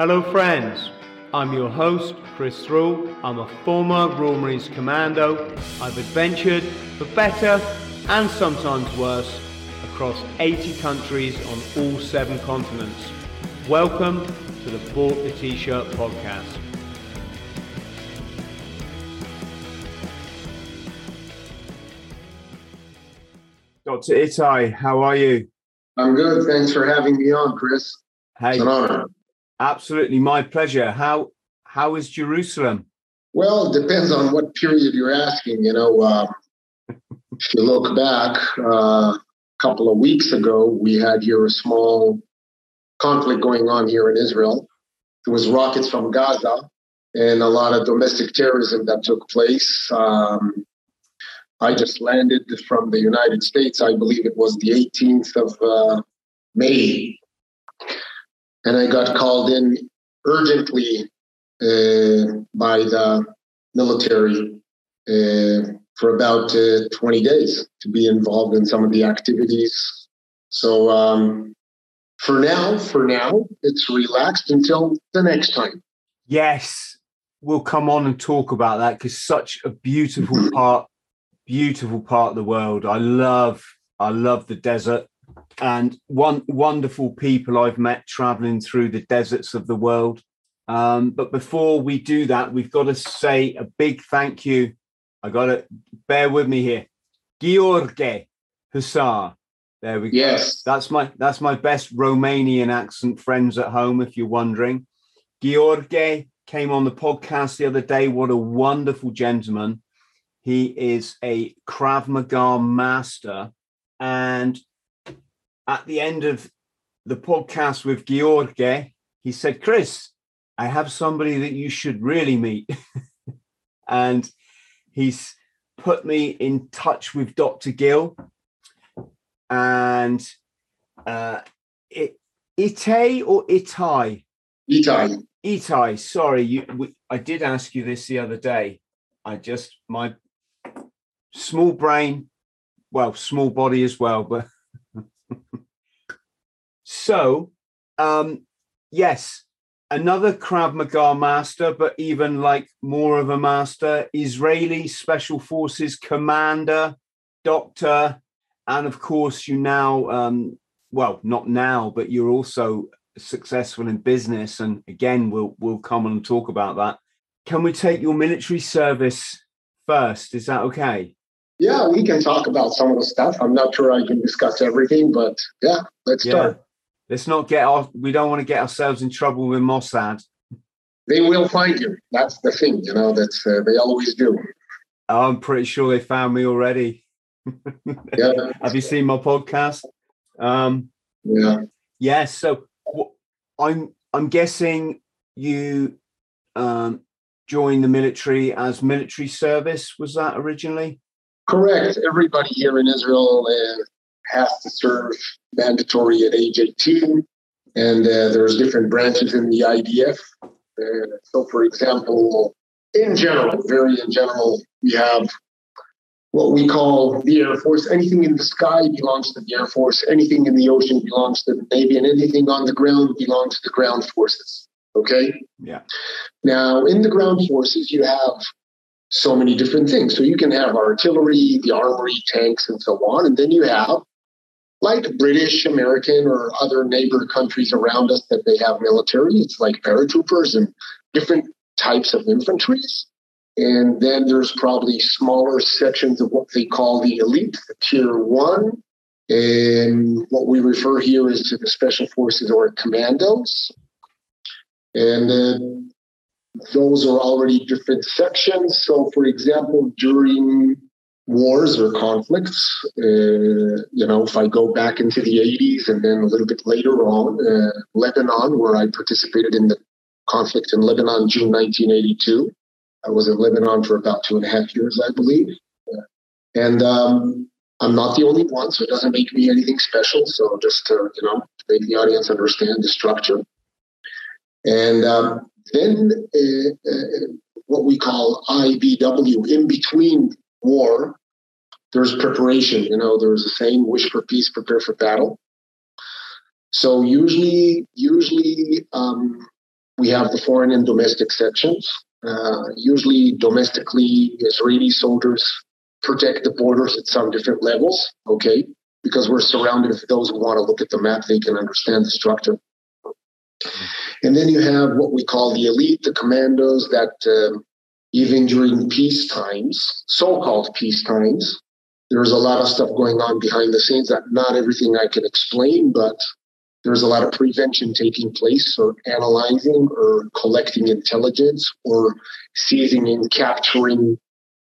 Hello, friends. I'm your host, Chris Thrall. I'm a former Royal Marines Commando. I've adventured for better and sometimes worse across 80 countries on all seven continents. Welcome to the Bought the T-Shirt podcast. Dr. Itai, how are you? I'm good. Thanks for having me on, Chris. Hey, It's an honor. Absolutely my pleasure. How how is Jerusalem? Well, it depends on what period you're asking. You know, um, if you look back uh, a couple of weeks ago, we had here a small conflict going on here in Israel. It was rockets from Gaza and a lot of domestic terrorism that took place. Um, I just landed from the United States. I believe it was the 18th of uh, May. And I got called in urgently uh, by the military uh, for about uh, 20 days to be involved in some of the activities. So um, for now, for now, it's relaxed until the next time. Yes, we'll come on and talk about that because such a beautiful part, beautiful part of the world. I love, I love the desert and one wonderful people I've met traveling through the deserts of the world. Um, but before we do that, we've got to say a big thank you. I got to bear with me here, George Hussar. There we go. Yes. That's my that's my best Romanian accent, friends at home, if you're wondering. George came on the podcast the other day. What a wonderful gentleman. He is a Krav Maga master. And at the end of the podcast with George, he said, Chris, I have somebody that you should really meet. and he's put me in touch with Dr. Gil and uh, it, Ite or Itai? Itai. Itai, sorry, you. We, I did ask you this the other day. I just my small brain, well, small body as well, but so um yes, another Krav Maga master, but even like more of a master, Israeli Special Forces commander, doctor, and of course you now um well not now but you're also successful in business and again we'll we'll come on and talk about that can we take your military service first is that okay Yeah, we can talk about some of the stuff. I'm not sure I can discuss everything, but yeah, let's start. Let's not get off we don't want to get ourselves in trouble with mossad They will find you. That's the thing, you know. That's uh, they always do. i'm pretty sure they found me already Yeah, have you seen my podcast um yeah. Yes. So I'm I'm guessing you um, joined the military as military service. Was that originally? Correct. Everybody here in Israel uh, has to serve mandatory at age 18, and uh, there's different branches in the IDF. Uh, so, for example, in general, very in general, we have what we call the Air Force. Anything in the sky belongs to the Air Force. Anything in the ocean belongs to the Navy, and anything on the ground belongs to the ground forces. Okay. Yeah. Now, in the ground forces, you have so many different things. So you can have artillery, the armory, tanks, and so on. And then you have like British, American, or other neighbor countries around us that they have military. It's like paratroopers and different types of infantries. And then there's probably smaller sections of what they call the elite, the tier one. And what we refer here is to the special forces or commandos. And those are already different sections. So, for example, during wars or conflicts, uh, you know, if I go back into the 80s and then a little bit later on, uh, Lebanon, where I participated in the conflict in Lebanon, June 1982. I was in Lebanon for about two and a half years, I believe. And um, I'm not the only one, so it doesn't make me anything special. So just to, you know, make the audience understand the structure. And um, then uh, uh, what we call IBW, in between war, there's preparation. You know, there's the same wish for peace, prepare for battle. So usually, usually um, we have the foreign and domestic sections. Uh, usually, domestically, Israeli soldiers protect the borders at some different levels. Okay, because we're surrounded. If those who want to look at the map, they can understand the structure. And then you have what we call the elite, the commandos that um, even during peace times, so-called peace times, there's a lot of stuff going on behind the scenes that not everything I can explain, but there's a lot of prevention taking place or analyzing or collecting intelligence or seizing and capturing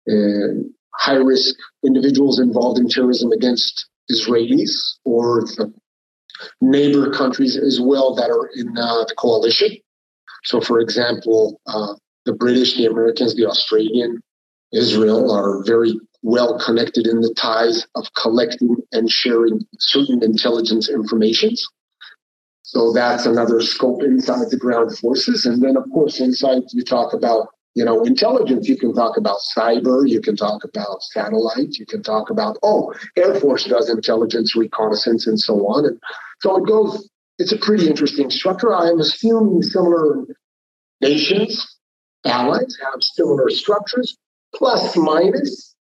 uh, high risk individuals involved in terrorism against Israelis or the neighbor countries as well that are in uh, the coalition. So, for example, uh, the British, the Americans, the Australian, Israel are very well connected in the ties of collecting and sharing certain intelligence informations. So that's another scope inside the ground forces. And then, of course, inside you talk about you know intelligence. You can talk about cyber. You can talk about satellite. You can talk about oh, Air Force does intelligence reconnaissance and so on. And so it goes. It's a pretty interesting structure. I am assuming similar nations allies have similar structures, plus minus.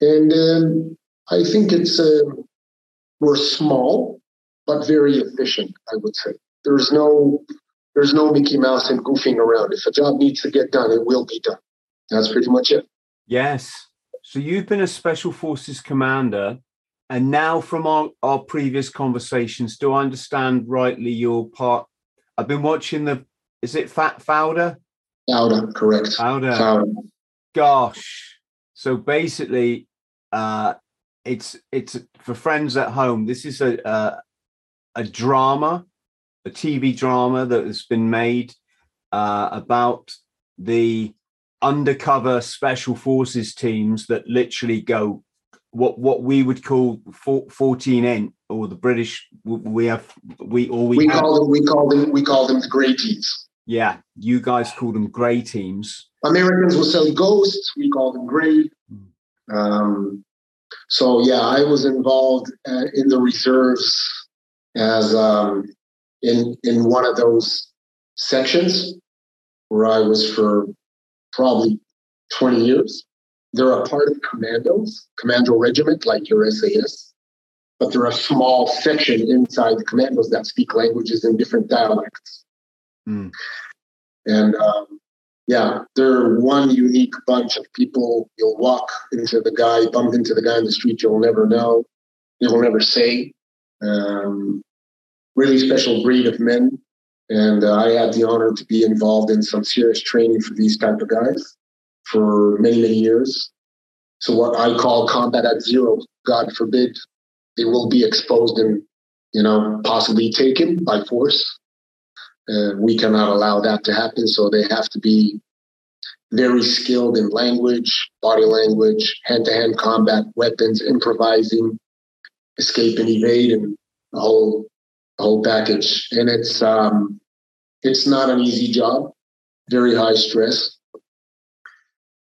And um, I think it's uh, we're small, but very efficient. I would say there's no there's no Mickey Mouse and goofing around. If a job needs to get done, it will be done. That's pretty much it. Yes. So you've been a special forces commander, and now from our, our previous conversations, do I understand rightly? You're part. I've been watching the. Is it Fat Fauda? Fauda, correct. Fauda. Fauda. Gosh. So basically, uh, it's it's for friends at home. This is a a, a drama, a TV drama that has been made uh, about the undercover special forces teams that literally go what what we would call 14 Int or the british we have we or we, we have, call them we call them we call them the gray teams yeah, you guys call them grey teams. Americans will say ghosts. We call them grey. Um, so yeah, I was involved uh, in the reserves as um, in in one of those sections where I was for probably 20 years. They're a part of commandos, commando regiment, like your SAS, but they're a small section inside the commandos that speak languages in different dialects. Mm. And um, yeah, they're one unique bunch of people. You'll walk into the guy, bump into the guy in the street, you'll never know, you'll never say. Um, really special breed of men. And uh, I had the honor to be involved in some serious training for these type of guys for many, many years. So what I call combat at zero, God forbid, they will be exposed and, you know, possibly taken by force. Uh, we cannot allow that to happen. So they have to be very skilled in language, body language, hand to hand combat, weapons, improvising, escape and evade, and the whole the whole package. And it's um, it's not an easy job, very high stress.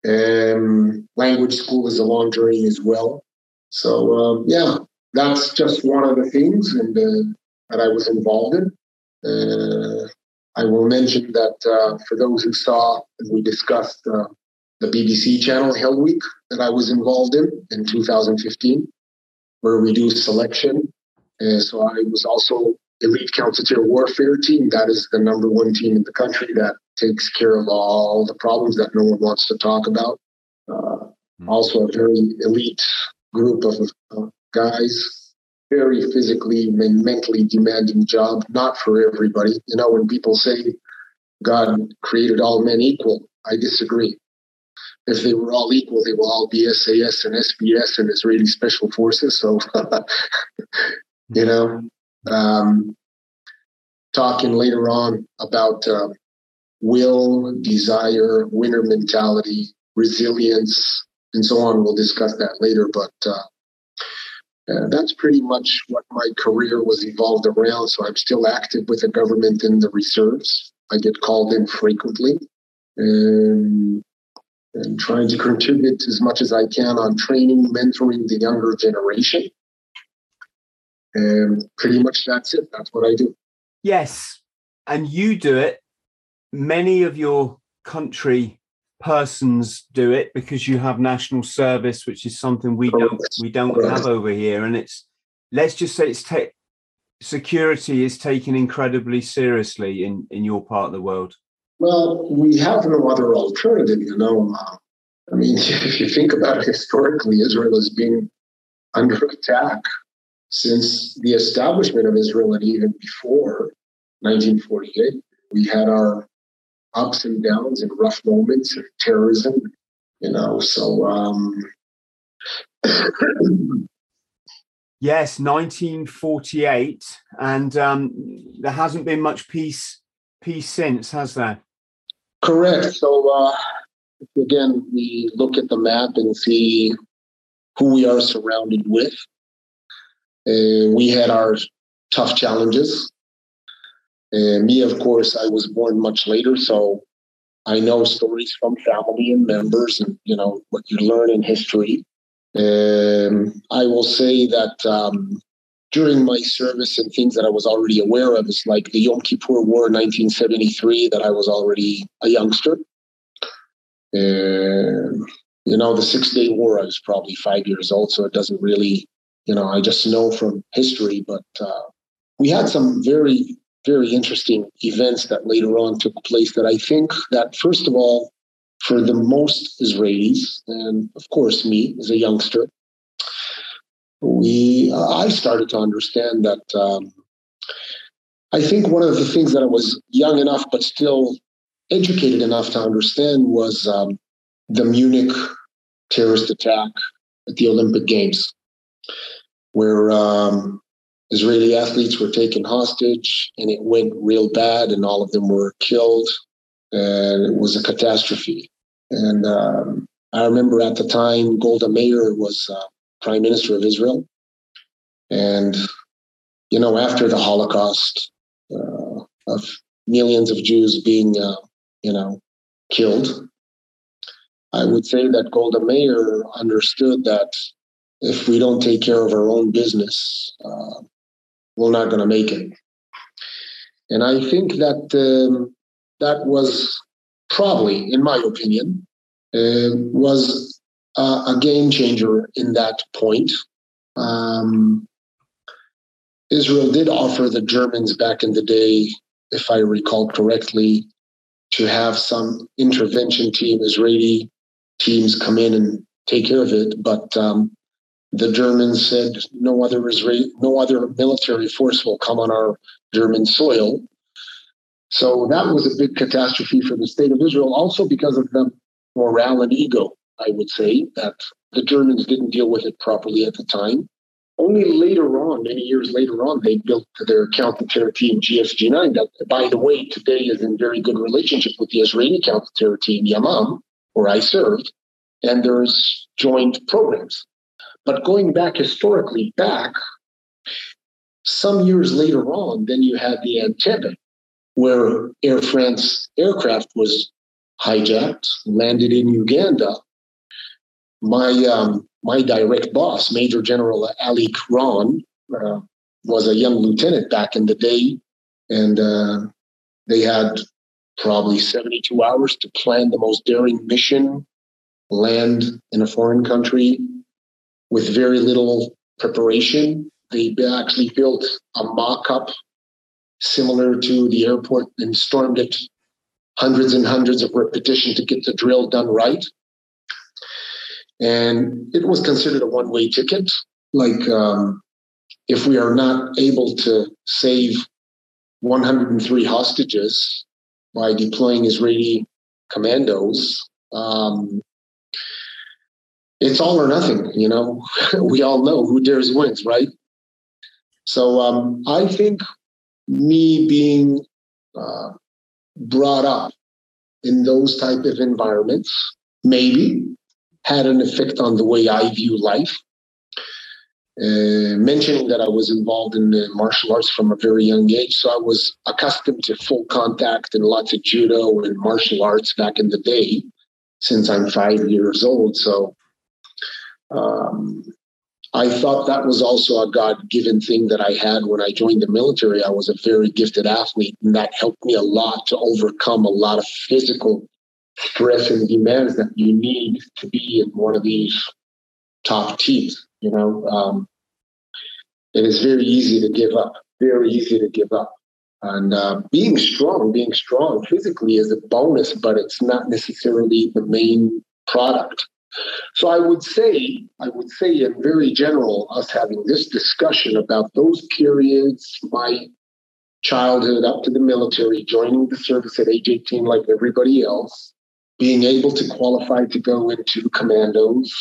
Um, language school is a long journey as well. So um, yeah, that's just one of the things and uh, that I was involved in. Uh, I will mention that uh, for those who saw, we discussed uh, the BBC channel Hell Week that I was involved in in 2015, where we do selection. so I was also elite counter-terror warfare team. That is the number one team in the country that takes care of all the problems that no one wants to talk about. Uh, mm-hmm. Also, a very elite group of uh, guys very physically and mentally demanding job, not for everybody. You know, when people say God created all men equal, I disagree. If they were all equal, they will all be SAS and SBS and Israeli Special Forces. So, you know, um, talking later on about uh, will, desire, winner mentality, resilience, and so on. We'll discuss that later. But uh, uh, that's pretty much what my career was evolved around. So I'm still active with the government in the reserves. I get called in frequently and, and trying to contribute as much as I can on training, mentoring the younger generation. And pretty much that's it. That's what I do. Yes. And you do it many of your country persons do it because you have national service, which is something we don't we don't have over here. And it's let's just say it's ta- security is taken incredibly seriously in in your part of the world. Well, we have no other alternative, you know. I mean, if you think about it historically, Israel has been under attack since the establishment of Israel and even before 1948. We had our ups and downs and rough moments of terrorism, you know. So, um, yes, 1948, and um, there hasn't been much peace peace since, has there? Correct. So, uh, again, we look at the map and see who we are surrounded with. Uh, we had our tough challenges. And me, of course, I was born much later, so I know stories from family and members, and you know what you learn in history. Um, I will say that um, during my service and things that I was already aware of, is like the Yom Kippur War, 1973, that I was already a youngster. And you know, the Six Day War, I was probably five years old, so it doesn't really, you know, I just know from history. But uh, we had some very very interesting events that later on took place that I think that first of all, for the most Israelis, and of course me as a youngster, we I started to understand that um, I think one of the things that I was young enough but still educated enough to understand was um, the Munich terrorist attack at the Olympic Games, where um, Israeli athletes were taken hostage and it went real bad and all of them were killed. And it was a catastrophe. And um, I remember at the time, Golda Meir was uh, prime minister of Israel. And, you know, after the Holocaust uh, of millions of Jews being, uh, you know, killed, I would say that Golda Meir understood that if we don't take care of our own business, uh, we're not going to make it. And I think that um, that was probably, in my opinion, uh, was a, a, game changer in that point. Um, Israel did offer the Germans back in the day, if I recall correctly, to have some intervention team, Israeli teams come in and take care of it. But um, the Germans said no other Israeli, no other military force will come on our German soil. So that was a big catastrophe for the state of Israel, also because of the morale and ego, I would say, that the Germans didn't deal with it properly at the time. Only later on, many years later on, they built their counter-terror team GSG-9 that, by the way, today is in very good relationship with the Israeli counter-terror team Yamam, where I served, and there's joint programs. But going back historically back, some years later on, then you had the Entebbe, where Air France aircraft was hijacked, landed in Uganda. My um, my direct boss, Major General Alik Ron, uh, was a young lieutenant back in the day, and uh, they had probably 72 hours to plan the most daring mission, land in a foreign country, with very little preparation. They actually built a mock up similar to the airport and stormed it hundreds and hundreds of repetition to get the drill done right. And it was considered a one way ticket. Like, um, if we are not able to save 103 hostages by deploying Israeli commandos, um, it's all or nothing. You know, we all know who dares wins, right? So um, I think me being uh, brought up in those type of environments maybe had an effect on the way I view life. Uh, mentioning that I was involved in martial arts from a very young age, so I was accustomed to full contact and lots of judo and martial arts back in the day since I'm five years old. So um, I thought that was also a God given thing that I had when I joined the military. I was a very gifted athlete, and that helped me a lot to overcome a lot of physical stress and demands that you need to be in one of these top teams. You know, um, it is very easy to give up, very easy to give up. And uh, being strong, being strong physically is a bonus, but it's not necessarily the main product. So I would say, I would say in very general, us having this discussion about those periods, my childhood up to the military, joining the service at age 18 like everybody else, being able to qualify to go into commandos,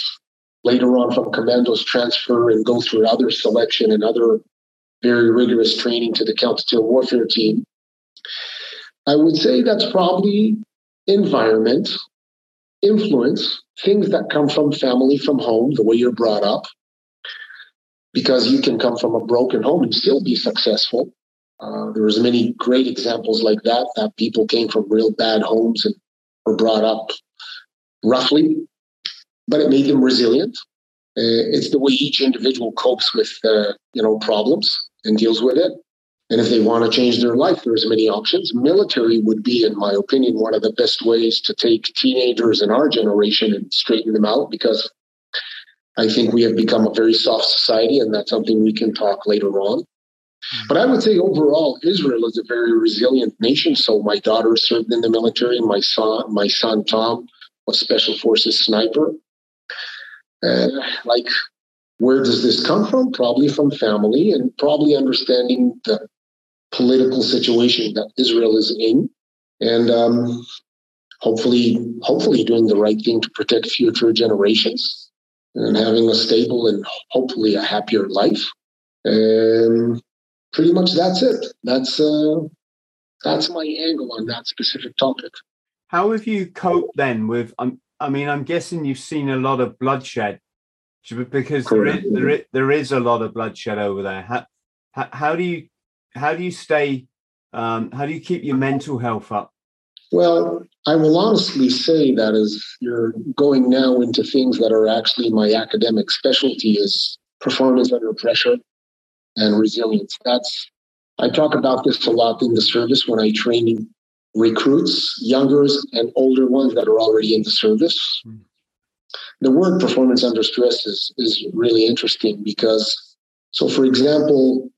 later on from commandos transfer and go through other selection and other very rigorous training to the counter warfare team. I would say that's probably environment, influence, things that come from family, from home, the way you're brought up, because you can come from a broken home and still be successful. Uh, there's many great examples like that, that people came from real bad homes and were brought up roughly, but it made them resilient. Uh, it's the way each individual copes with, uh, you know, problems and deals with it. And if they want to change their life, there's many options. Military would be, in my opinion, one of the best ways to take teenagers in our generation and straighten them out because I think we have become a very soft society, and that's something we can talk later on. But I would say overall, Israel is a very resilient nation. So my daughter served in the military. My son, my son Tom, was special forces sniper. Uh, like where does this come from? Probably from family and probably understanding the political situation that Israel is in, and um, hopefully, hopefully doing the right thing to protect future generations and having a stable and hopefully a happier life. And pretty much that's it. That's uh, that's my angle on that specific topic. How have you coped then with? Um, I mean, I'm guessing you've seen a lot of bloodshed because there is, there is, there is a lot of bloodshed over there. How, how, how do you how do you stay um, how do you keep your mental health up? Well, I will honestly say that as you're going now into things that are actually my academic specialty is performance under pressure and resilience. That's I talk about this a lot in the service when I train recruits, youngers and older ones that are already in the service. Mm the word performance under stress is, is really interesting because, so for example,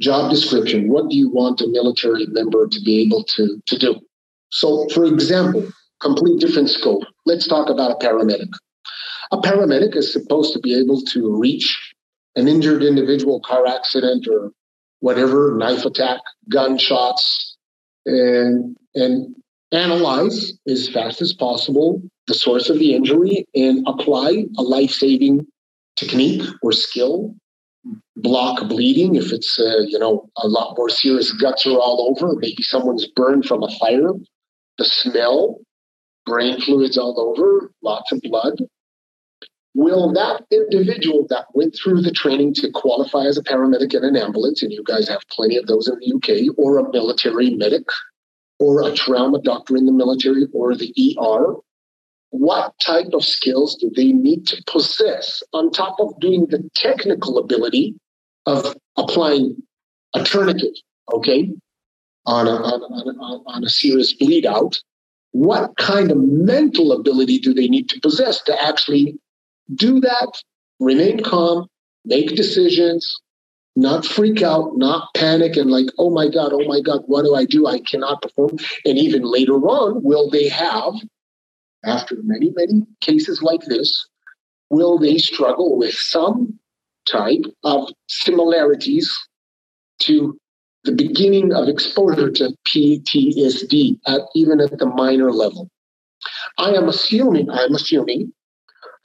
job description, what do you want a military member to be able to, to do? So, for example, complete different scope. Let's talk about a paramedic. A paramedic is supposed to be able to reach an injured individual, car accident, or whatever, knife attack, gunshots, and, and analyze as fast as possible the source of the injury and apply a life saving technique or skill. Block bleeding if it's uh, you know a lot more serious. Guts are all over. Maybe someone's burned from a fire. The smell, brain fluids all over, lots of blood. Will that individual that went through the training to qualify as a paramedic in an ambulance, and you guys have plenty of those in the UK, or a military medic, or a trauma doctor in the military, or the ER, what type of skills do they need to possess on top of doing the technical ability of applying a tourniquet, okay, on a, on, on, on a serious bleed out? What kind of mental ability do they need to possess to actually do that, remain calm, make decisions, not freak out, not panic, and like, oh my God, oh my God, what do I do? I cannot perform. And even later on, will they have after many, many cases like this, will they struggle with some type of similarities to the beginning of exposure to PTSD at even at the minor level? I am assuming, I'm assuming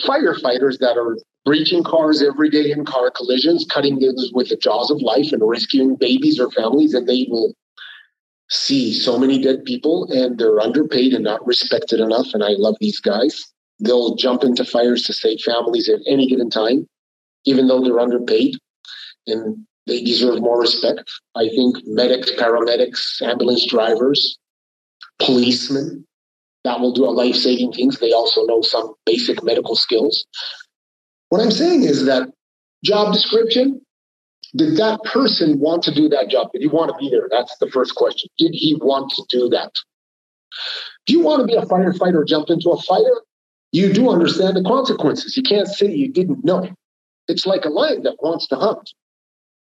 firefighters that are breaching cars every day in car collisions, cutting those with the jaws of life and rescuing babies or families, and they will see so many dead people and they're underpaid and not respected enough. And I love these guys. They'll jump into fires to save families at any given time, even though they're underpaid and they deserve more respect. I think medics, paramedics, ambulance drivers, policemen, that will do a life saving things. They also know some basic medical skills. What I'm saying is that job description, did that person want to do that job? Did he want to be there? That's the first question. Did he want to do that? Do you want to be a firefighter jump into a fire? You do understand the consequences. You can't say you didn't know. It's like a lion that wants to hunt.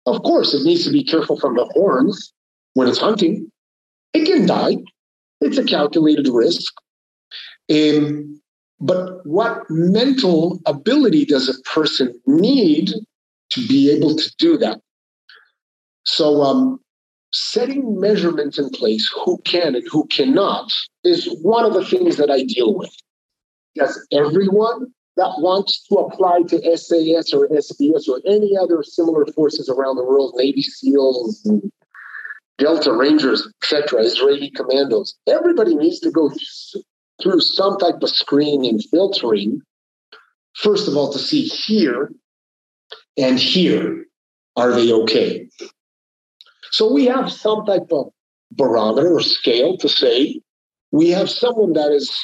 Of course, it needs to be careful from the horns when it's hunting. It can die. It's a calculated risk. Um, but what mental ability does a person need to be able to do that? So, um, setting measurements in place, who can and who cannot, is one of the things that I deal with. Does everyone that wants to apply to SAS or SBS or any other similar forces around the world, Navy SEALs, Delta Rangers, etc., Israeli commandos, everybody needs to go through some type of screening and filtering, first of all, to see here and here, are they okay? So we have some type of barometer or scale to say we have someone that is,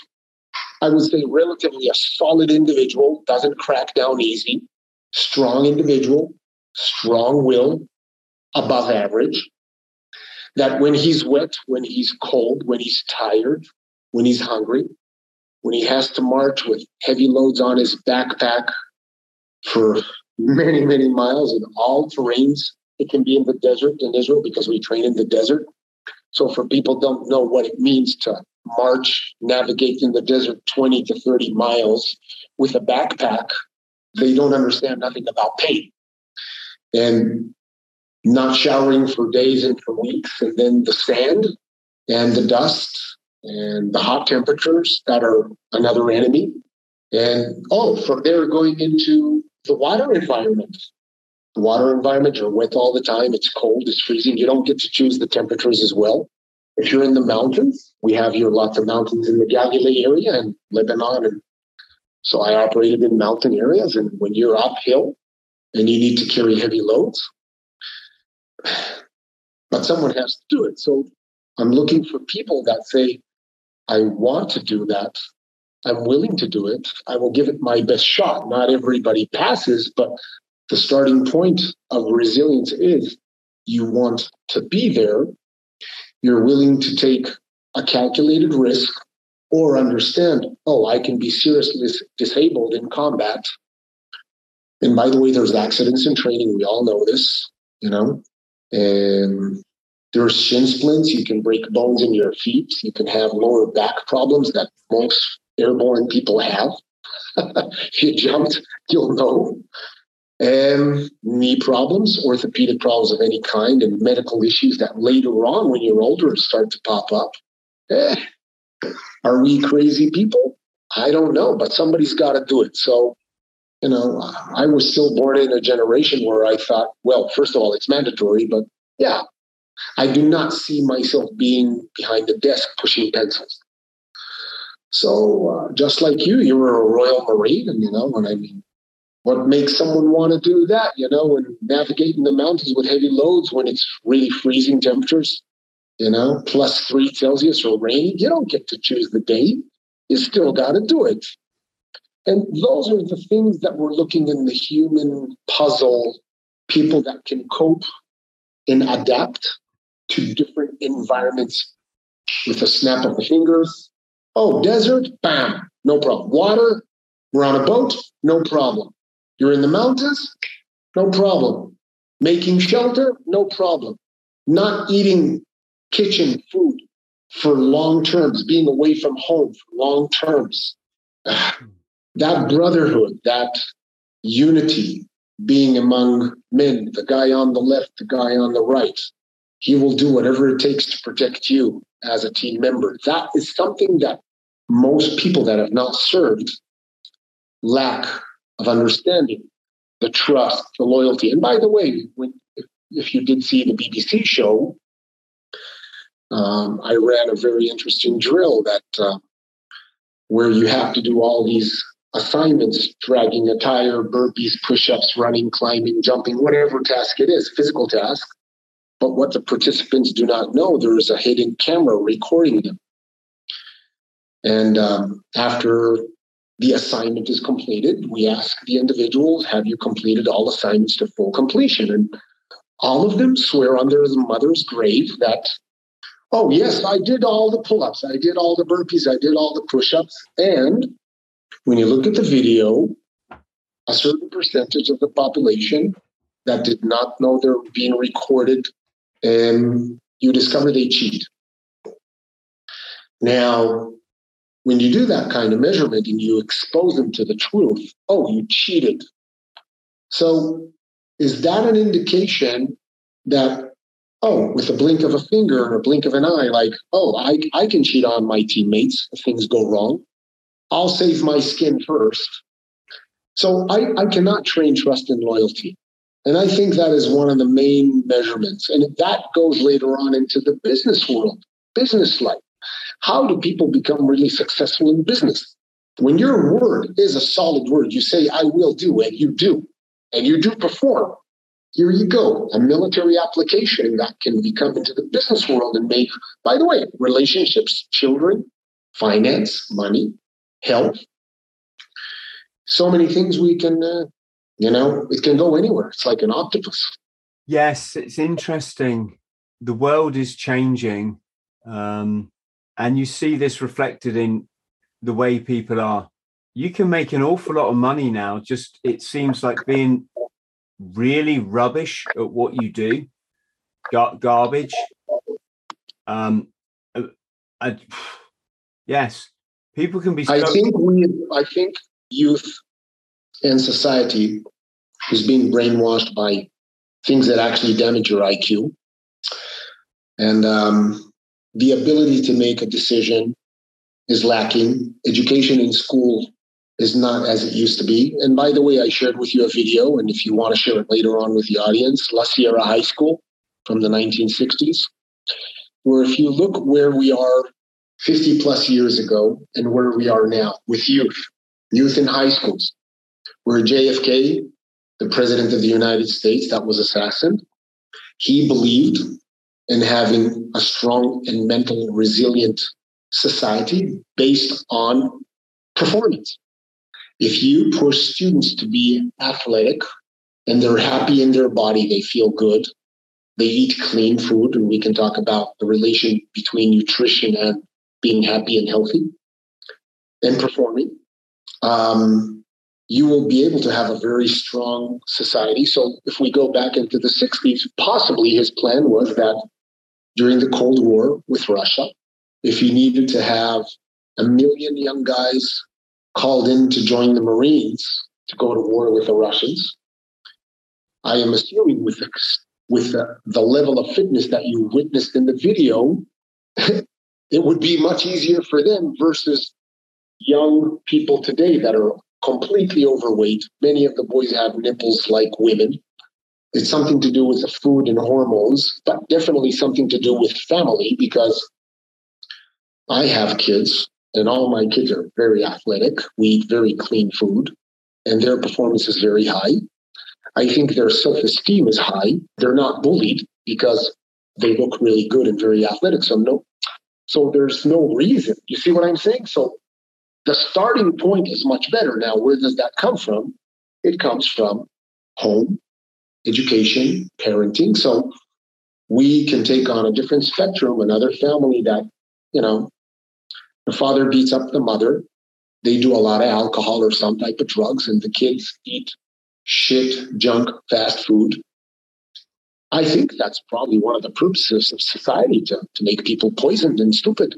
I would say, relatively a solid individual, doesn't crack down easy, strong individual, strong will, above average. That when he's wet, when he's cold, when he's tired, when he's hungry, when he has to march with heavy loads on his backpack for many, many miles in all terrains, it can be in the desert in Israel because we train in the desert. So for people don't know what it means to march, navigate in the desert 20 to 30 miles with a backpack, they don't understand nothing about pain. And not showering for days and for weeks, and then the sand and the dust and the hot temperatures that are another enemy. And oh, from there going into the water environment the water environment, you're wet all the time. It's cold, it's freezing. You don't get to choose the temperatures as well. If you're in the mountains, we have here lots of mountains in the Galilee area and Lebanon. And so I operated in mountain areas. And when you're uphill and you need to carry heavy loads, but someone has to do it. So I'm looking for people that say, I want to do that. I'm willing to do it. I will give it my best shot. Not everybody passes, but the starting point of resilience is you want to be there. You're willing to take a calculated risk or understand, oh, I can be seriously disabled in combat. And by the way, there's accidents in training. We all know this, you know. And there's shin splints. You can break bones in your feet. You can have lower back problems that most airborne people have. if you jumped, you'll know knee problems, orthopedic problems of any kind, and medical issues that later on, when you're older, start to pop up. Eh, are we crazy people? I don't know, but somebody's got to do it. So, you know, I was still born in a generation where I thought, well, first of all, it's mandatory, but yeah, I do not see myself being behind the desk pushing pencils. So, uh, just like you, you were a Royal Marine, and you know, and I mean, what makes someone want to do that, you know, and navigating the mountains with heavy loads when it's really freezing temperatures, you know, plus three Celsius or rain. You don't get to choose the day. You still got to do it. And those are the things that we're looking in the human puzzle, people that can cope and adapt to different environments with a snap of the fingers. Oh, desert, bam, no problem. Water, we're on a boat, no problem. You're in the mountains, no problem. Making shelter, no problem. Not eating kitchen food for long terms, being away from home for long terms. That brotherhood, that unity being among men, the guy on the left, the guy on the right, he will do whatever it takes to protect you as a team member. That is something that most people that have not served lack of understanding the trust, the loyalty. And by the way, when, if, you did see the BBC show, um, I ran a very interesting drill that uh, where you have to do all these assignments, dragging a tire, burpees, push-ups, running, climbing, jumping, whatever task it is, physical task. But what the participants do not know, there is a hidden camera recording them. And um, after the assignment is completed, we ask the individuals, have you completed all assignments to full completion? And all of them swear on their mother's grave that, oh, yes, I did all the pull ups, I did all the burpees, I did all the push ups. And when you look at the video, a certain percentage of the population that did not know they're being recorded, and you discover they cheat. Now, when you do that kind of measurement and you expose them to the truth, oh, you cheated. So, is that an indication that, oh, with a blink of a finger or a blink of an eye, like, oh, I, I can cheat on my teammates if things go wrong? I'll save my skin first. So, I, I cannot train trust and loyalty. And I think that is one of the main measurements. And that goes later on into the business world, business life. How do people become really successful in business? When your word is a solid word, you say, I will do, and you do, and you do perform. Here you go, a military application that can become into the business world and make, by the way, relationships, children, finance, money, health. So many things we can, uh, you know, it can go anywhere. It's like an octopus. Yes, it's interesting. The world is changing. Um, and you see this reflected in the way people are you can make an awful lot of money now just it seems like being really rubbish at what you do Gar- garbage um uh, uh, yes people can be i think we i think youth and society is being brainwashed by things that actually damage your iq and um the ability to make a decision is lacking. Education in school is not as it used to be. And by the way, I shared with you a video, and if you want to share it later on with the audience, La Sierra High School from the 1960s, where if you look where we are 50 plus years ago and where we are now with youth, youth in high schools, where JFK, the president of the United States that was assassinated, he believed in having a strong and mental resilient society based on performance. If you push students to be athletic and they're happy in their body, they feel good, they eat clean food, and we can talk about the relation between nutrition and being happy and healthy and performing. Um, you will be able to have a very strong society. So, if we go back into the 60s, possibly his plan was that during the Cold War with Russia. If he needed to have a million young guys called in to join the Marines to go to war with the Russians, I am assuming with the, with the, the level of fitness that you witnessed in the video, it would be much easier for them versus young people today that are completely overweight. Many of the boys have nipples like women. It's something to do with the food and hormones, but definitely something to do with family because I have kids and all my kids are very athletic. We eat very clean food and their performance is very high. I think their self esteem is high. They're not bullied because they look really good and very athletic. So no, so there's no reason. You see what I'm saying? So the starting point is much better. Now, where does that come from? It comes from home, education, parenting. So we can take on a different spectrum, another family that, you know, the father beats up the mother. They do a lot of alcohol or some type of drugs, and the kids eat shit, junk, fast food. I think that's probably one of the purposes of society to, to make people poisoned and stupid.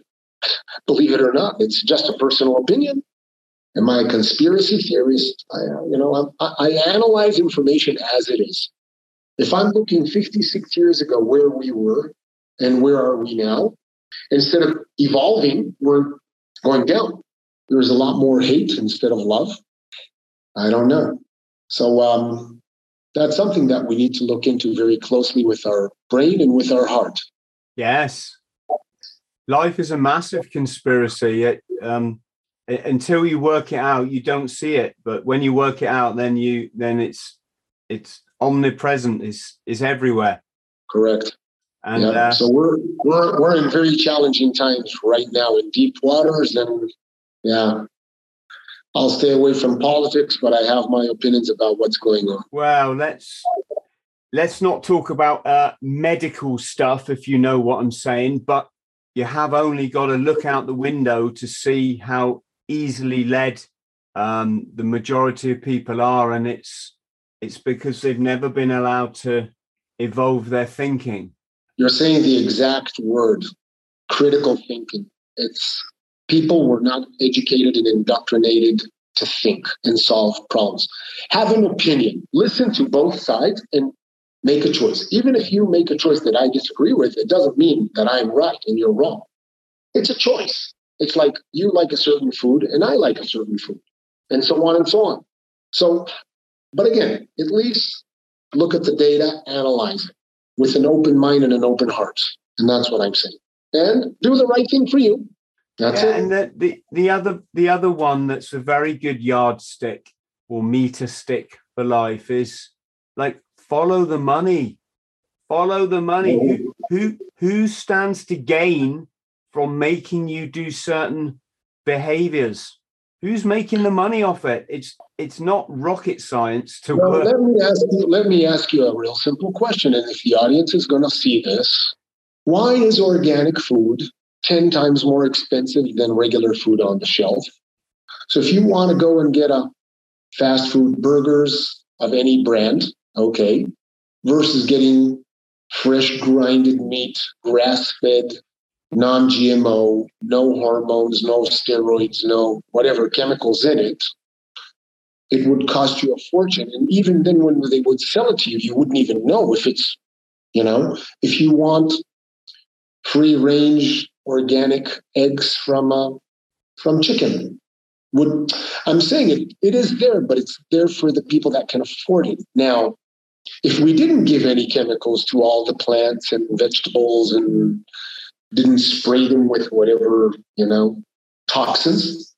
Believe it or not, it's just a personal opinion. Am I a conspiracy theorist? I, you know, I, I analyze information as it is. If I'm looking 56 years ago where we were and where are we now, instead of evolving, we're going down. There's a lot more hate instead of love. I don't know. So um, that's something that we need to look into very closely with our brain and with our heart. Yes. Life is a massive conspiracy. It, um, until you work it out you don't see it but when you work it out then you then it's it's omnipresent is is everywhere correct and yeah. uh, so we're we're we're in very challenging times right now in deep waters and yeah I'll stay away from politics, but I have my opinions about what's going on. Well, let's let's not talk about uh, medical stuff, if you know what I'm saying. But you have only got to look out the window to see how easily led um, the majority of people are, and it's it's because they've never been allowed to evolve their thinking. You're saying the exact word, critical thinking. It's people were not educated and indoctrinated to think and solve problems. Have an opinion, listen to both sides, and make a choice. Even if you make a choice that I disagree with, it doesn't mean that I'm right and you're wrong. It's a choice. It's like you like a certain food and I like a certain food, and so on and so on. So, but again, at least look at the data, analyze it with an open mind and an open heart. And that's what I'm saying. And do the right thing for you. That's yeah, it. And the, the, the other the other one that's a very good yardstick or meter stick for life is like follow the money. Follow the money. Who who who stands to gain from making you do certain behaviors? Who's making the money off it? It's it's not rocket science to well, work. Let me ask you, let me ask you a real simple question. And if the audience is going to see this, why is organic food 10 times more expensive than regular food on the shelf? So if you want to go and get a fast food burgers of any brand, okay, versus getting fresh grinded meat, grass fed, non GMO, no hormones, no steroids, no whatever chemicals in it, it would cost you a fortune. And even then, when they would sell it to you, you wouldn't even know if it's, you know, if you want free range organic eggs from uh, from chicken. Would I'm saying it, it is there, but it's there for the people that can afford it. Now, if we didn't give any chemicals to all the plants and vegetables and didn't spray them with whatever, you know, toxins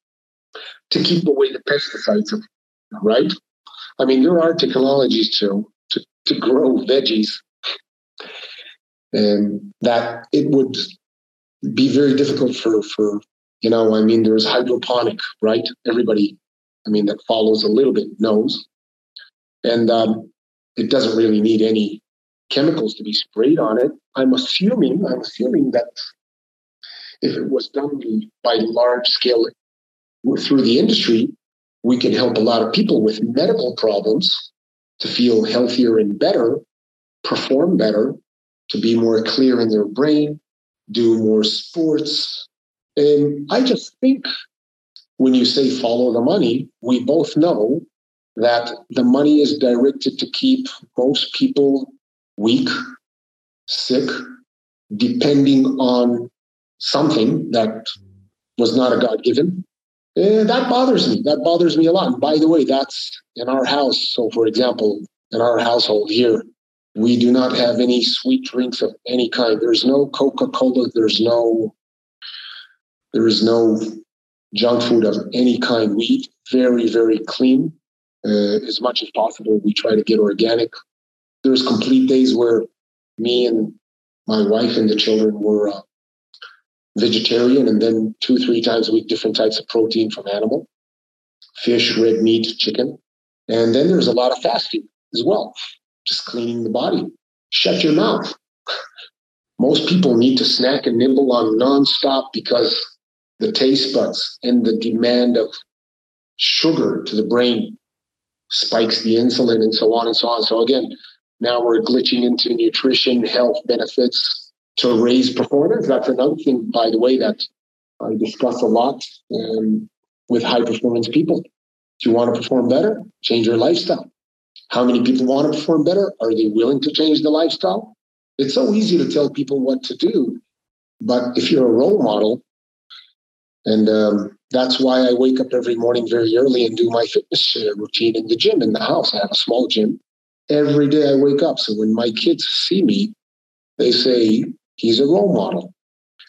to keep away the pesticides, right? I mean, there are technologies to, to, to grow veggies and that it would be very difficult for, for, you know, I mean, there's hydroponic, right? Everybody, I mean, that follows a little bit knows. And um, it doesn't really need any chemicals to be sprayed on it. I'm assuming, I'm assuming that if it was done by large scale through the industry, we can help a lot of people with medical problems to feel healthier and better, perform better, to be more clear in their brain, do more sports. And I just think when you say follow the money, we both know that the money is directed to keep most people weak, sick, depending on something that was not a God given. And that bothers me. That bothers me a lot. And by the way, that's in our house. So, for example, in our household here, we do not have any sweet drinks of any kind. There's no Coca Cola. There's no. There is no junk food of any kind. We eat very, very clean uh, as much as possible. We try to get organic. There's complete days where me and my wife and the children were uh, vegetarian, and then two, three times a week, different types of protein from animal fish, red meat, chicken. And then there's a lot of fasting as well, just cleaning the body. Shut your mouth. Most people need to snack and nibble on nonstop because the taste buds and the demand of sugar to the brain spikes the insulin and so on and so on. So again, now we're glitching into nutrition, health benefits to raise performance. That's another thing, by the way, that I discuss a lot um, with high performance people. Do you want to perform better? Change your lifestyle. How many people want to perform better? Are they willing to change the lifestyle? It's so easy to tell people what to do, but if you're a role model, and um, that's why I wake up every morning very early and do my fitness uh, routine in the gym in the house. I have a small gym. Every day I wake up. So when my kids see me, they say, he's a role model.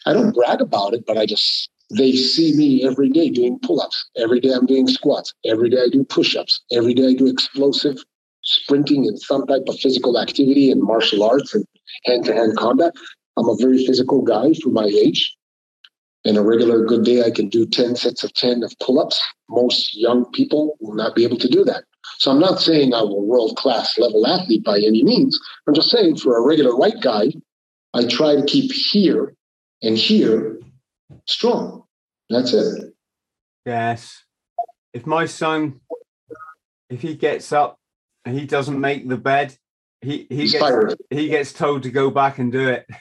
I don't brag about it, but I just, they see me every day doing pull ups. Every day I'm doing squats. Every day I do push ups. Every day I do explosive sprinting and some type of physical activity and martial arts and hand to hand combat. I'm a very physical guy for my age. In a regular good day, I can do 10 sets of 10 of pull ups. Most young people will not be able to do that. So I'm not saying I'm a world class level athlete by any means. I'm just saying for a regular white guy, I try to keep here and here strong. That's it. Yes. If my son, if he gets up and he doesn't make the bed, he he He's gets fired. he gets told to go back and do it.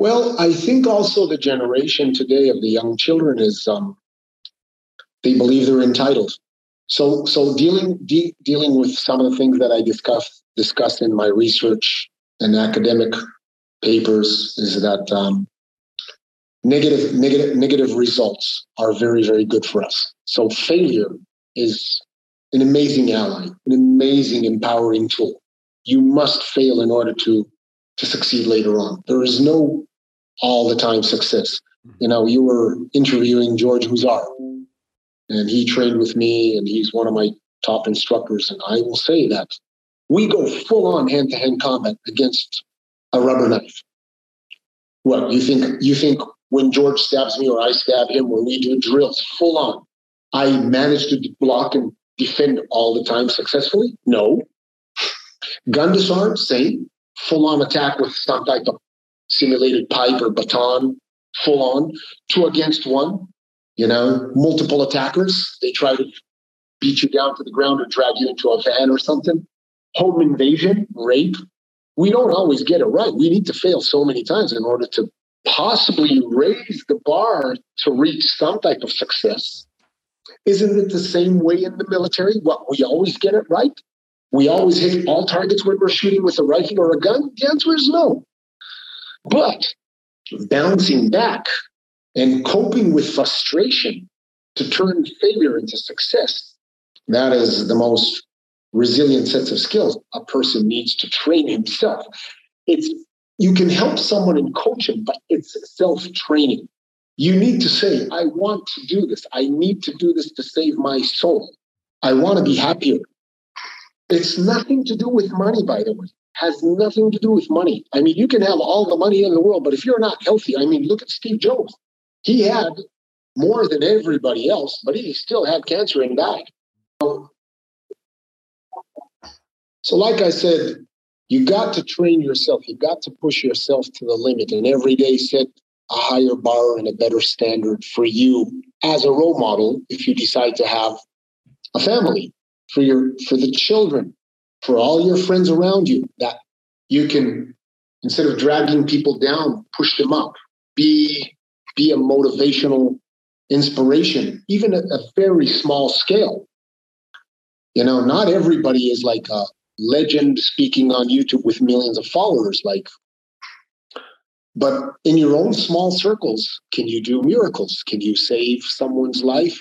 Well, I think also the generation today of the young children is um, they believe they're entitled. So, so dealing de- dealing with some of the things that I discussed discussed in my research and academic papers is that um, negative negative negative results are very very good for us. So failure is an amazing ally, an amazing empowering tool. You must fail in order to to succeed later on. There is no all the time success. You know, you were interviewing George Huzar, and he trained with me, and he's one of my top instructors. And I will say that we go full on hand to hand combat against a rubber knife. What you think? You think when George stabs me or I stab him, when we do drills full on, I manage to block and defend all the time successfully? No. Gun disarm, same. Full on attack with some type of simulated pipe or baton, full on, two against one, you know, multiple attackers. They try to beat you down to the ground or drag you into a van or something. Home invasion, rape. We don't always get it right. We need to fail so many times in order to possibly raise the bar to reach some type of success. Isn't it the same way in the military? What we always get it right? We always hit all targets when we're shooting with a rifle or a gun? The answer is no. But bouncing back and coping with frustration to turn failure into success, that is the most resilient sets of skills a person needs to train himself. It's you can help someone and coach but it's self-training. You need to say, I want to do this. I need to do this to save my soul. I want to be happier. It's nothing to do with money, by the way has nothing to do with money. I mean, you can have all the money in the world, but if you're not healthy, I mean, look at Steve Jobs. He had more than everybody else, but he still had cancer and died. Um, so, like I said, you got to train yourself. You got to push yourself to the limit and every day set a higher bar and a better standard for you as a role model if you decide to have a family for your for the children for all your friends around you that you can instead of dragging people down push them up. Be be a motivational inspiration even at a very small scale. You know not everybody is like a legend speaking on youtube with millions of followers like but in your own small circles can you do miracles? Can you save someone's life?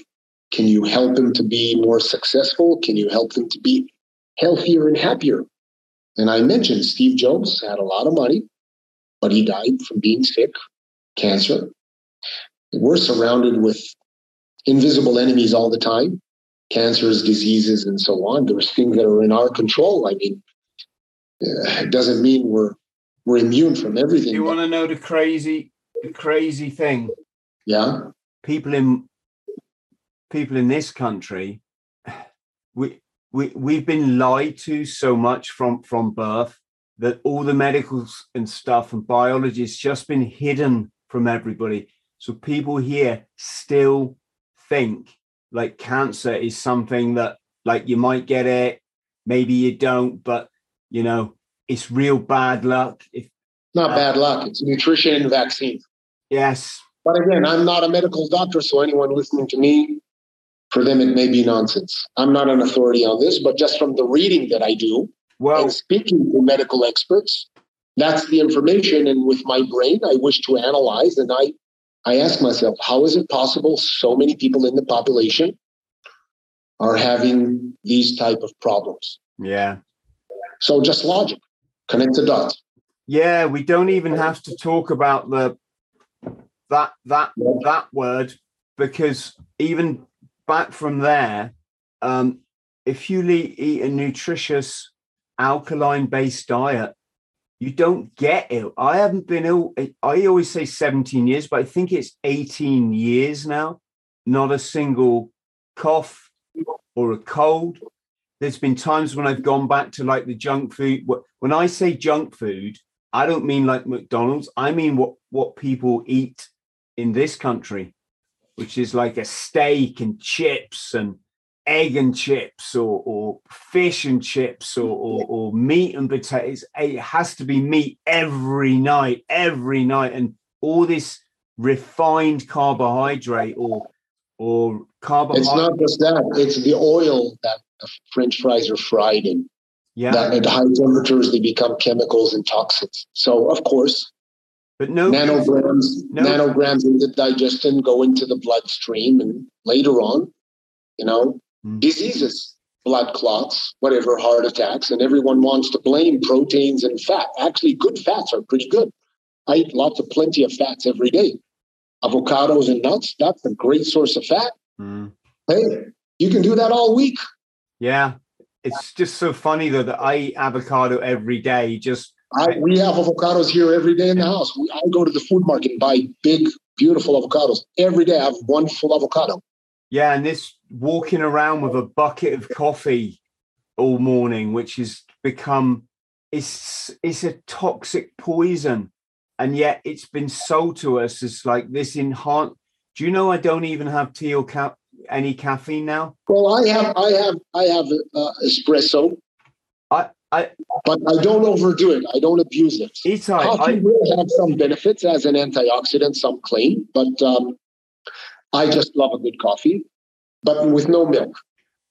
Can you help them to be more successful? Can you help them to be healthier and happier. And I mentioned Steve Jobs had a lot of money, but he died from being sick, cancer. We're surrounded with invisible enemies all the time cancers, diseases, and so on. There's things that are in our control. I mean, uh, it doesn't mean we're we're immune from everything. You want to know the crazy, the crazy thing? yeah, People in people in this country, we we we've been lied to so much from from birth that all the medicals and stuff and biology has just been hidden from everybody. So people here still think like cancer is something that like you might get it, maybe you don't, but you know it's real bad luck. If not uh, bad luck. It's nutrition and vaccines. yes, But again, I'm not a medical doctor, so anyone listening to me, for them, it may be nonsense. I'm not an authority on this, but just from the reading that I do well, and speaking to medical experts, that's the information. And with my brain, I wish to analyze and I, I ask myself, how is it possible so many people in the population are having these type of problems? yeah. So just logic, connect the dots. Yeah, we don't even have to talk about the that that that word because even back from there, um, if you eat a nutritious alkaline based diet, you don't get ill. I haven't been ill. I always say 17 years, but I think it's 18 years now. Not a single cough or a cold. There's been times when I've gone back to like the junk food. When I say junk food, I don't mean like McDonald's. I mean what what people eat in this country, which is like a steak and chips and egg and chips or, or fish and chips or, or, or meat and potatoes. It has to be meat every night, every night. And all this refined carbohydrate or or carbohydrate. It's not just that, it's the oil that the French fries are fried in. Yeah. That at high temperatures they become chemicals and toxins. So of course, but no nanograms, no. nanograms in the digestion go into the bloodstream, and later on, you know, mm. diseases, blood clots, whatever, heart attacks, and everyone wants to blame proteins and fat. Actually, good fats are pretty good. I eat lots of plenty of fats every day. Avocados and nuts, that's a great source of fat. Mm. Hey, you can do that all week. Yeah. It's just so funny though that I eat avocado every day. Just I, we have avocados here every day in the house. We, I go to the food market and buy big, beautiful avocados every day. I have one full avocado. Yeah, and this walking around with a bucket of coffee all morning, which has become it's it's a toxic poison, and yet it's been sold to us as like this enhanced. Do you know I don't even have tea or ca- any caffeine now? Well, I have I have I have uh, espresso. I I, but I don't overdo it. I don't abuse it. Itai, Coffee I, will have some benefits as an antioxidant, some claim, but um, I just love a good coffee, but with no milk.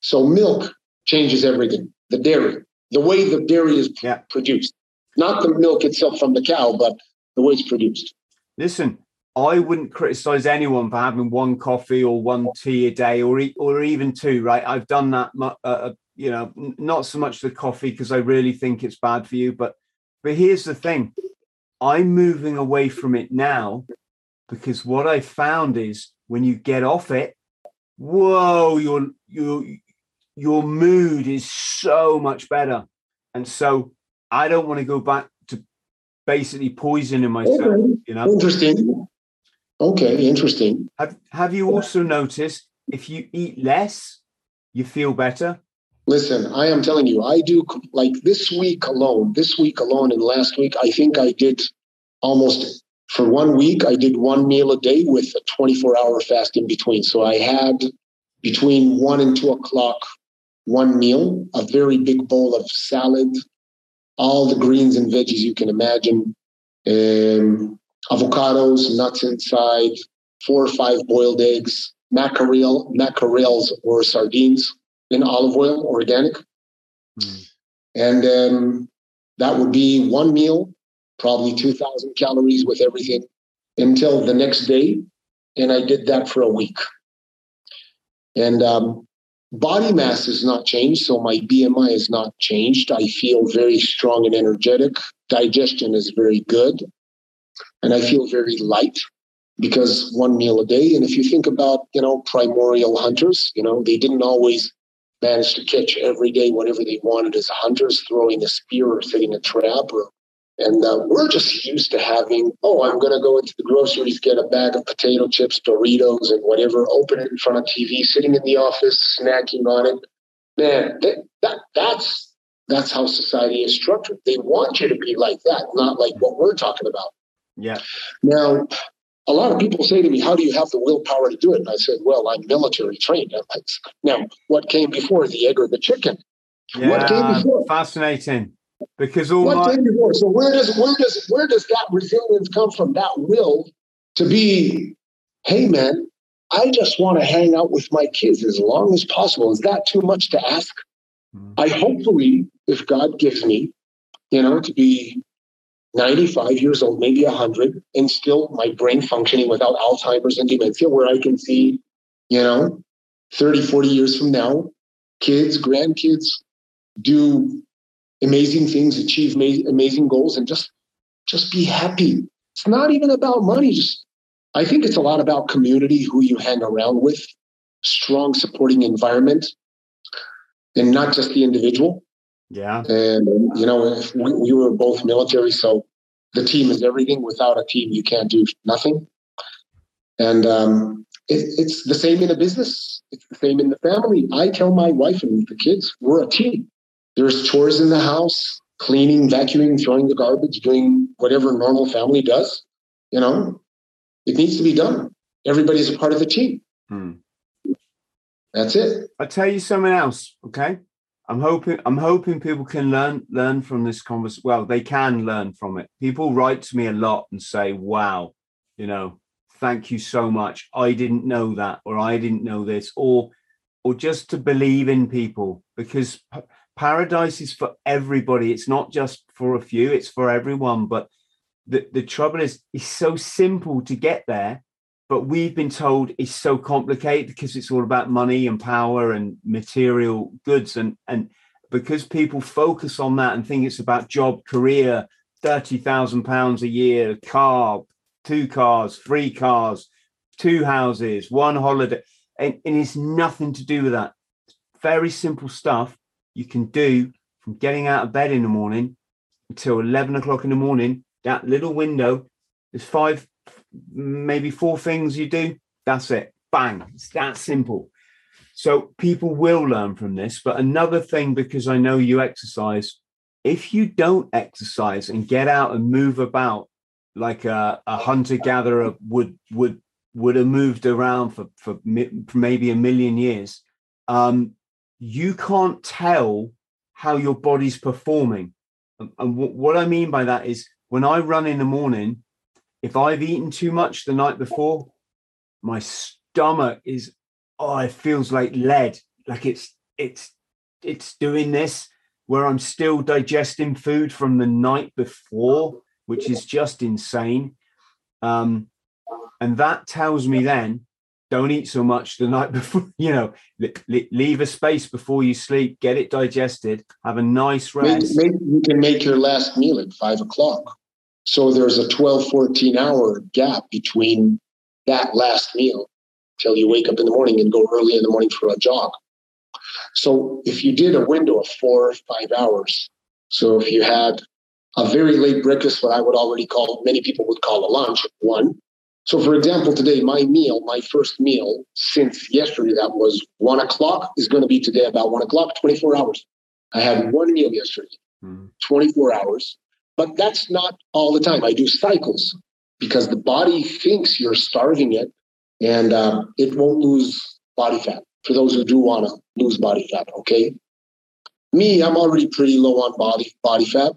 So milk changes everything. The dairy, the way the dairy is yeah. produced, not the milk itself from the cow, but the way it's produced. Listen, I wouldn't criticize anyone for having one coffee or one tea a day, or or even two. Right, I've done that uh, you know, not so much the coffee because I really think it's bad for you, but but here's the thing. I'm moving away from it now because what I found is when you get off it, whoa, your your your mood is so much better. And so I don't want to go back to basically poisoning myself, okay. you know. Interesting. Okay, interesting. Have have you also noticed if you eat less, you feel better? Listen, I am telling you, I do like this week alone, this week alone and last week, I think I did almost for one week, I did one meal a day with a 24 hour fast in between. So I had between one and two o'clock, one meal, a very big bowl of salad, all the greens and veggies you can imagine, um, avocados, nuts inside, four or five boiled eggs, mackerel, mackerels or sardines in olive oil, organic. Mm. And um, that would be one meal, probably 2,000 calories with everything until the next day. And I did that for a week. And um, body mass has not changed. So my BMI has not changed. I feel very strong and energetic. Digestion is very good. And I feel very light because one meal a day. And if you think about, you know, primordial hunters, you know, they didn't always managed to catch every day whatever they wanted as hunters, throwing a spear or setting a trap. Or, and uh, we're just used to having, oh, I'm going to go into the groceries, get a bag of potato chips, Doritos, and whatever, open it in front of TV, sitting in the office, snacking on it. Man, that, that that's that's how society is structured. They want you to be like that, not like what we're talking about. Yeah. Now, a lot of people say to me, How do you have the willpower to do it? And I said, Well, I'm military trained. Now, what came before the egg or the chicken? Yeah, what came before? Fascinating. Because all what my- came before? So where does where does where does that resilience come from? That will to be, hey man, I just want to hang out with my kids as long as possible. Is that too much to ask? Mm-hmm. I hopefully, if God gives me, you know, to be 95 years old, maybe 100, and still my brain functioning without Alzheimer's and dementia, where I can see, you know, 30, 40 years from now, kids, grandkids do amazing things, achieve ma- amazing goals, and just just be happy. It's not even about money. Just I think it's a lot about community, who you hang around with, strong supporting environment, and not just the individual. Yeah. And, you know, we, we were both military, so the team is everything. Without a team, you can't do nothing. And um, it, it's the same in a business. It's the same in the family. I tell my wife and the kids, we're a team. There's chores in the house, cleaning, vacuuming, throwing the garbage, doing whatever normal family does. You know, it needs to be done. Everybody's a part of the team. Hmm. That's it. I'll tell you something else, okay? I'm hoping I'm hoping people can learn learn from this conversation. Well, they can learn from it. People write to me a lot and say, "Wow, you know, thank you so much. I didn't know that, or I didn't know this, or or just to believe in people because p- paradise is for everybody. It's not just for a few. It's for everyone. But the the trouble is, it's so simple to get there, but we've been told it's so complicated because it's all about money and power and material goods and and because people focus on that and think it's about job career 30,000 pounds a year car two cars three cars two houses one holiday and, and it's nothing to do with that. Very simple stuff you can do from getting out of bed in the morning until 11 o'clock in the morning. That little window there's five maybe four things you do. That's it. Bang. It's that simple. So people will learn from this. But another thing, because I know you exercise, if you don't exercise and get out and move about like a, a hunter gatherer would would would have moved around for, for, for maybe a million years, um, you can't tell how your body's performing. And, and what I mean by that is when I run in the morning, if I've eaten too much the night before, my stomach is oh, it feels like lead. Like it's it's it's doing this where I'm still digesting food from the night before, which is just insane. Um, and that tells me then don't eat so much the night before you know leave a space before you sleep get it digested have a nice rest maybe, maybe you can make your last meal at five o'clock so there's a 12, 14 hour gap between that last meal till you wake up in the morning and go early in the morning for a jog. So if you did a window of four or five hours, so if you had a very late breakfast, what I would already call, many people would call a lunch, one. So for example, today, my meal, my first meal since yesterday, that was one o'clock, is going to be today about one o'clock, 24 hours. I had one meal yesterday, mm. 24 hours. But that's not all the time. I do cycles because the body thinks you're starving it and um, it won't lose body fat for those who do want to lose body fat. Okay. Me, I'm already pretty low on body, body fat,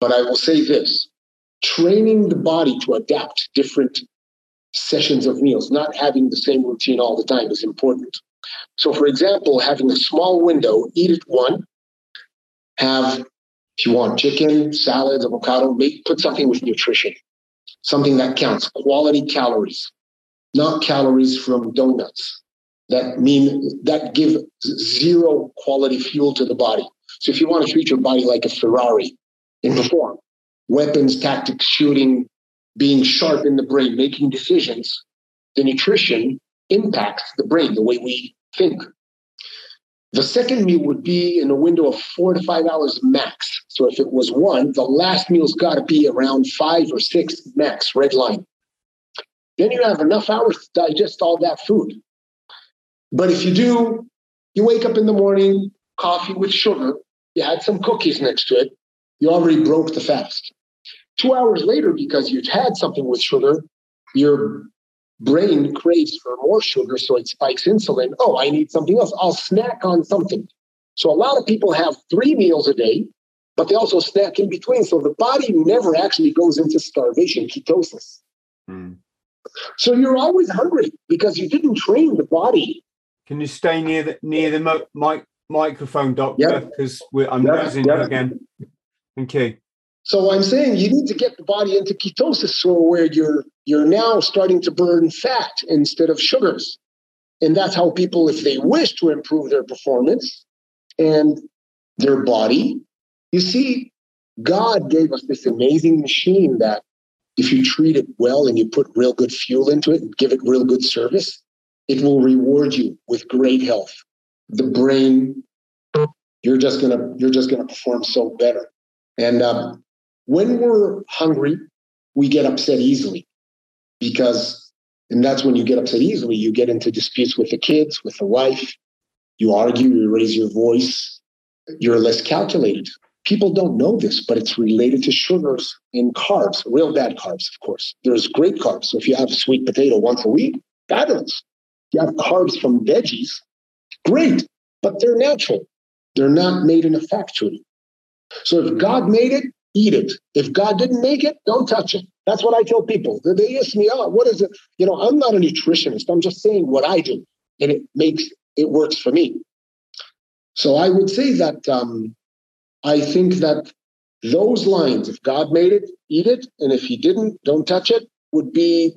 but I will say this training the body to adapt different sessions of meals, not having the same routine all the time is important. So, for example, having a small window, eat at one, have if you want chicken, salads, avocado, make, put something with nutrition, something that counts, quality calories, not calories from donuts that mean that give zero quality fuel to the body. So if you want to treat your body like a Ferrari and perform, weapons, tactics, shooting, being sharp in the brain, making decisions, the nutrition impacts the brain, the way we think. The second meal would be in a window of four to five hours max. So if it was one, the last meal's got to be around five or six max, red line. Then you have enough hours to digest all that food. But if you do, you wake up in the morning, coffee with sugar, you had some cookies next to it, you already broke the fast. Two hours later, because you've had something with sugar, your brain craves for more sugar, so it spikes insulin. Oh, I need something else. I'll snack on something. So a lot of people have three meals a day, but they also snack in between. So the body never actually goes into starvation, ketosis. Mm. So you're always hungry because you didn't train the body. Can you stay near the near the mo- mic- microphone, doctor? Because yep. I'm yep. losing yep. you again. Thank you. So I'm saying you need to get the body into ketosis, so where you're you're now starting to burn fat instead of sugars. And that's how people, if they wish to improve their performance and their body, you see, God gave us this amazing machine that if you treat it well and you put real good fuel into it and give it real good service, it will reward you with great health. The brain you're just gonna you're just gonna perform so better. And um, when we're hungry, we get upset easily because, and that's when you get upset easily. You get into disputes with the kids, with the wife. You argue, you raise your voice. You're less calculated. People don't know this, but it's related to sugars and carbs, real bad carbs, of course. There's great carbs. So if you have a sweet potato once a week, fabulous. You have carbs from veggies, great, but they're natural. They're not made in a factory. So if God made it, eat it. If God didn't make it, don't touch it. That's what I tell people. They ask me, oh, what is it? You know, I'm not a nutritionist. I'm just saying what I do. And it makes it works for me. So I would say that um, I think that those lines, if God made it, eat it. And if he didn't, don't touch it, would be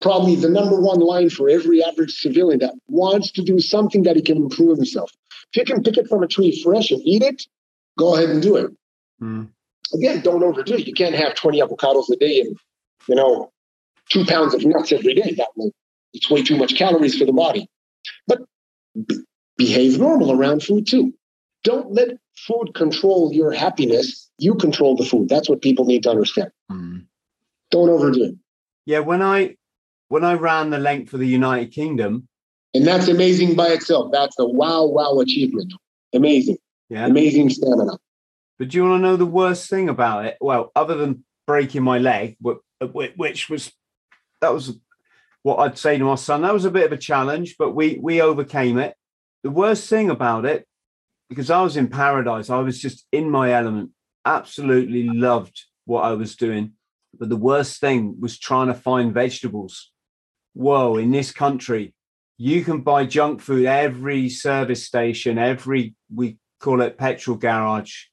probably the number one line for every average civilian that wants to do something that he can improve himself. If you can pick it from a tree fresh and eat it, go ahead and do it. Mm. Again, don't overdo it. You can't have 20 avocados a day and, you know, two pounds of nuts every day. That will, it's way too much calories for the body. But be, behave normal around food too. Don't let food control your happiness. You control the food. That's what people need to understand. Mm. Don't overdo it. Yeah, when I when I ran the length for the United Kingdom, and that's amazing by itself. That's a wow, wow achievement. Amazing. Yeah. Amazing stamina. But do you want to know the worst thing about it? Well, other than breaking my leg, which was that was what I'd say to my son. That was a bit of a challenge, but we we overcame it. The worst thing about it, because I was in paradise, I was just in my element. Absolutely loved what I was doing. But the worst thing was trying to find vegetables. Whoa, in this country, you can buy junk food every service station, every we call it petrol garage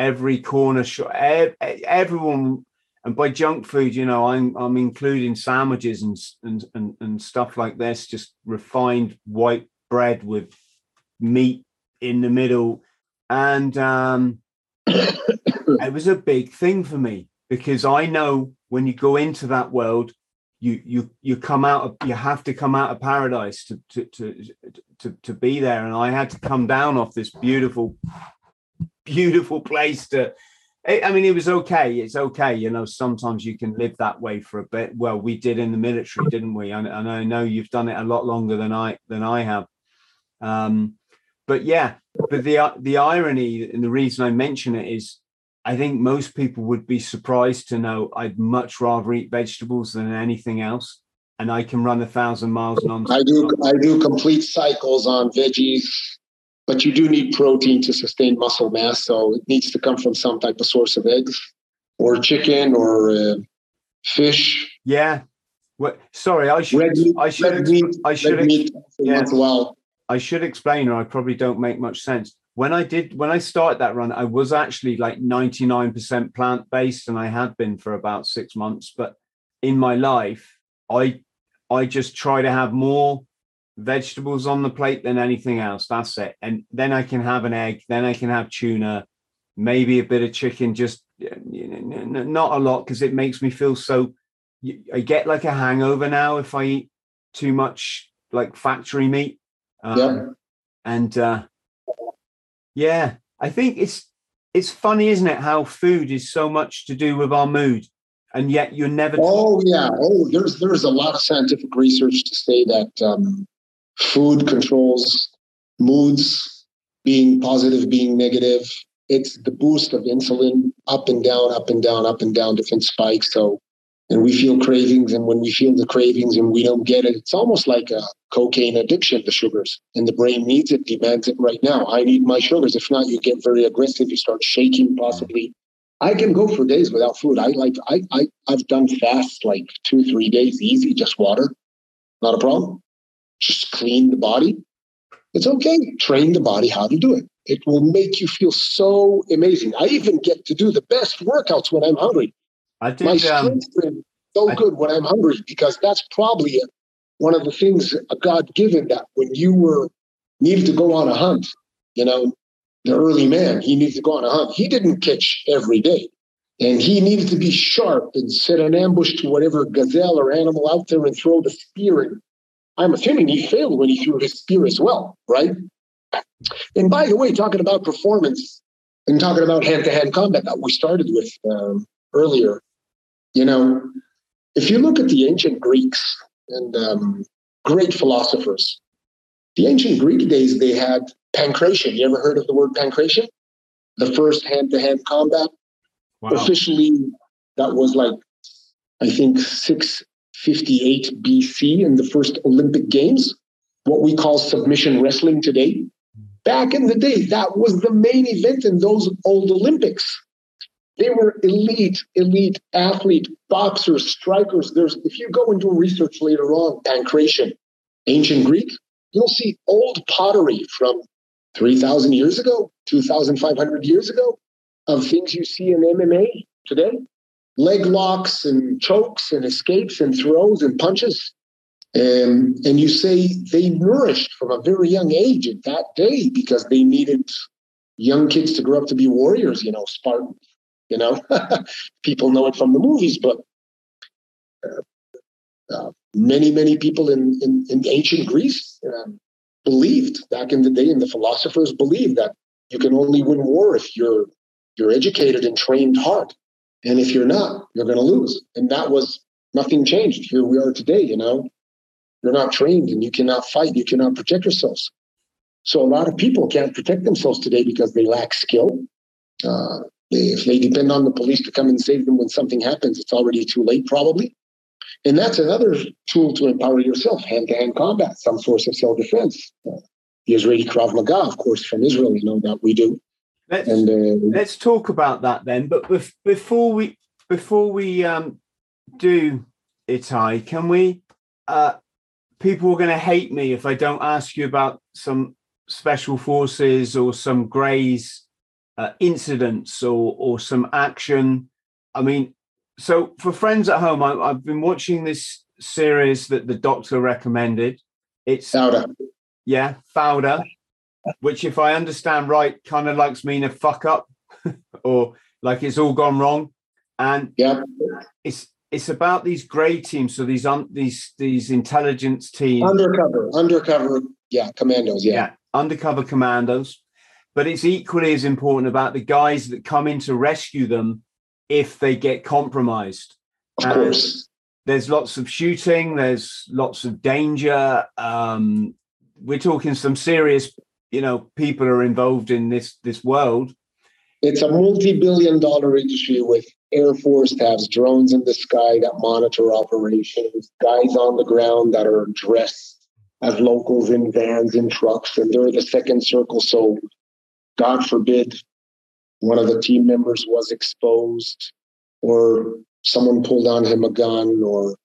every corner shop, everyone. And by junk food, you know, I'm I'm including sandwiches and and and, and stuff like this, just refined white bread with meat in the middle, and um, it was a big thing for me because I know when you go into that world, you you you come out of you have to come out of paradise to to to to, to be there, and I had to come down off this beautiful beautiful place to I mean, it was okay. It's okay. You know, sometimes you can live that way for a bit. Well, we did in the military, didn't we? And, and I know you've done it a lot longer than I than I have. Um, but yeah, but the the irony and the reason I mention it is, I think most people would be surprised to know I'd much rather eat vegetables than anything else, and I can run a thousand miles non. I do. I do complete cycles on veggies but you do need protein to sustain muscle mass. So it needs to come from some type of source of eggs or chicken or uh, fish. Yeah. What? Sorry, I should. Meat, I should. Meat, I should. Meat yeah. Well. I should explain, or I probably don't make much sense. When I did, when I started that run, I was actually like ninety nine percent plant based, and I had been for about six months. But in my life, I I just try to have more vegetables on the plate than anything else. That's it. And then I can have an egg. Then I can have tuna, maybe a bit of chicken. Just not a lot because it makes me feel so. I get like a hangover now if I eat too much like factory meat. Um, yeah. And uh, yeah, I think it's it's funny, isn't it? How food is so much to do with our mood and yet you're never. Oh yeah. Oh, there's there's a lot of scientific research to say that um, Food controls moods, being positive, being negative. It's the boost of insulin up and down, up and down, up and down, different spikes. So, and we feel cravings. And when we feel the cravings and we don't get it, it's almost like a cocaine addiction, the sugars. And the brain needs it, demands it right now. I need my sugars. If not, you get very aggressive. You start shaking, possibly. I can go for days without food. I like I, I I've done fast like two, three days easy, just water. Not a problem just clean the body. It's okay. Train the body how to do it. It will make you feel so amazing. I even get to do the best workouts when I'm hungry. I think My um, strength um, so I, good when I'm hungry because that's probably a, one of the things a God given that when you were needed to go on a hunt, you know, the early man, he needed to go on a hunt. He didn't catch every day. And he needed to be sharp and set an ambush to whatever gazelle or animal out there and throw the spear and I'm assuming he failed when he threw his spear as well, right? And by the way, talking about performance and talking about hand to hand combat that we started with um, earlier, you know, if you look at the ancient Greeks and um, great philosophers, the ancient Greek days, they had pankration. You ever heard of the word pankration? The first hand to hand combat. Wow. Officially, that was like, I think, 658 BC in the first Olympic Games, what we call submission wrestling today. Back in the day, that was the main event in those old Olympics. They were elite, elite athlete, boxers, strikers. There's if you go and do research later on, pankration, ancient Greek, you'll see old pottery from 3,000 years ago, 2,500 years ago, of things you see in MMA today leg locks and chokes and escapes and throws and punches. And, and you say they nourished from a very young age at that day because they needed young kids to grow up to be warriors, you know, Spartans, you know. people know it from the movies, but uh, uh, many, many people in, in, in ancient Greece uh, believed back in the day, and the philosophers believed that you can only win war if you're you're educated and trained hard. And if you're not, you're going to lose. And that was nothing changed. Here we are today, you know. You're not trained and you cannot fight, you cannot protect yourselves. So a lot of people can't protect themselves today because they lack skill. Uh, if they depend on the police to come and save them when something happens, it's already too late, probably. And that's another tool to empower yourself hand to hand combat, some source of self defense. Uh, the Israeli Krav Maga, of course, from Israel, you know, that we do. Let's and, uh, let's talk about that then. But bef- before we before we um, do Itai, can we? Uh, people are going to hate me if I don't ask you about some special forces or some Greys uh, incidents or or some action. I mean, so for friends at home, I, have been watching this series that the doctor recommended. It's Fauda. Yeah, Fauda which, if I understand right, kind of likes mean a fuck up or like it's all gone wrong. And yeah, it's it's about these grey teams, so these un, these these intelligence teams, undercover, undercover, yeah, commandos, yeah. yeah, undercover commandos. But it's equally as important about the guys that come in to rescue them if they get compromised. Of and course, there's lots of shooting. There's lots of danger. Um, we're talking some serious you know people are involved in this this world. It's a multi-billion dollar industry with air force has drones in the sky that monitor operations guys on the ground that are dressed as locals in vans and trucks and they're the second circle. So god forbid one of the team members was exposed or someone pulled on him a gun or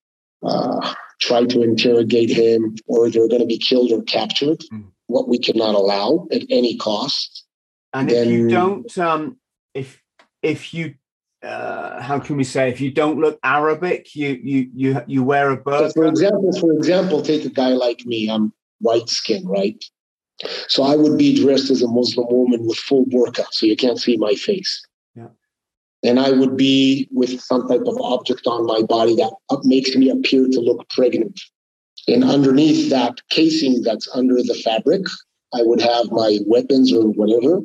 uh, tried to interrogate him or they're going to be killed or captured mm what we cannot allow at any cost. And then, if you don't, um, if if you, uh, how can we say, if you don't look Arabic, you you you you wear a burqa. So for example, for example, take a guy like me. I'm white skin, right? So I would be dressed as a Muslim woman with full burqa, so you can't see my face. And I would be with some type of object on my body that makes me appear to look pregnant. And underneath that casing that's under the fabric, I would have my weapons or whatever.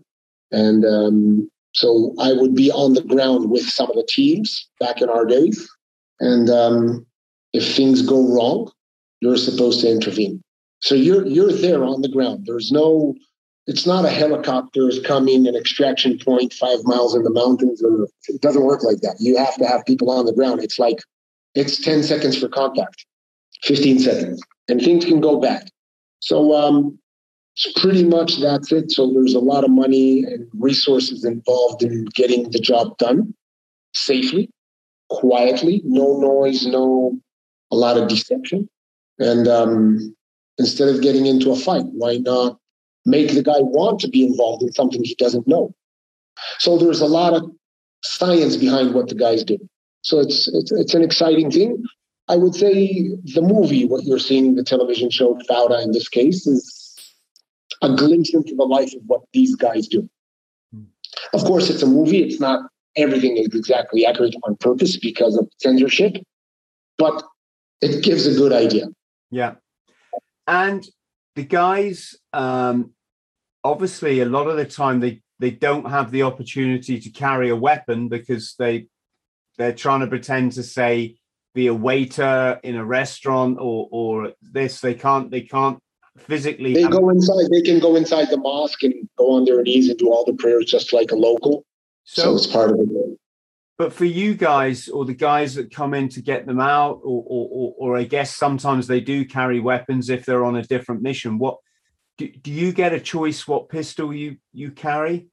And um, so I would be on the ground with some of the teams back in our days. And um, if things go wrong, you're supposed to intervene. So you're you're there on the ground. There's no, it's not a helicopter is coming an extraction point five miles in the mountains. Or it doesn't work like that. You have to have people on the ground. It's like it's 10 seconds for contact. 15 seconds, and things can go bad. So um, pretty much that's it. So there's a lot of money and resources involved in getting the job done safely, quietly, no noise, no a lot of deception. And um, instead of getting into a fight, why not make the guy want to be involved in something he doesn't know? So there's a lot of science behind what the guys do. So it's it's, it's an exciting thing. I would say the movie, what you're seeing, the television show Fauda in this case, is a glimpse into the life of what these guys do. Hmm. Of course, it's a movie. It's not everything is exactly accurate on purpose because of censorship, but it gives a good idea. Yeah. And the guys, um, obviously a lot of the time they they don't have the opportunity to carry a weapon because they they're trying to pretend to say be a waiter in a restaurant or or this. They can't they can't physically they go inside they can go inside the mosque and go on their knees and do all the prayers just like a local. So, so it's part of it but for you guys or the guys that come in to get them out or, or, or, or i guess sometimes they do carry weapons if they're on a different mission what do, do you get a choice what pistol you you carry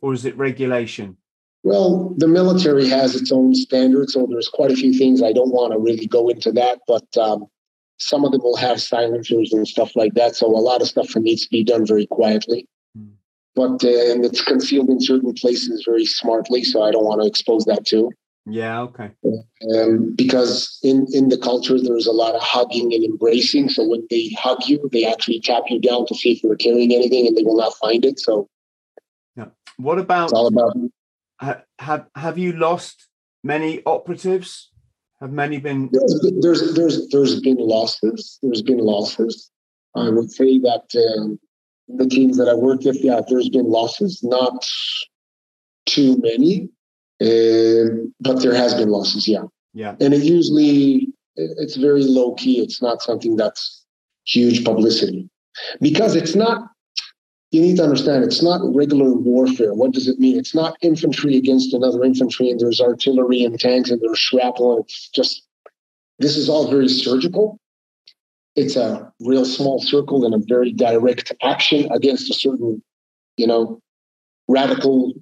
or is it regulation well the military has its own standards so there's quite a few things i don't want to really go into that but um, some of them will have silencers and stuff like that so a lot of stuff needs to be done very quietly. But and it's concealed in certain places very smartly so i don't want to expose that too yeah, okay. Um, because in in the culture, there's a lot of hugging and embracing. So when they hug you, they actually tap you down to see if you're carrying anything, and they will not find it. So, yeah. What about? It's all about. Have have you lost many operatives? Have many been? There's there's there's, there's been losses. There's been losses. I would say that um, the teams that I worked with, yeah, there's been losses. Not too many um, but there has been losses, yeah. Yeah. And it usually it's very low key. It's not something that's huge publicity because it's not. You need to understand it's not regular warfare. What does it mean? It's not infantry against another infantry, and there's artillery and tanks, and there's shrapnel. It's just this is all very surgical. It's a real small circle and a very direct action against a certain, you know, radical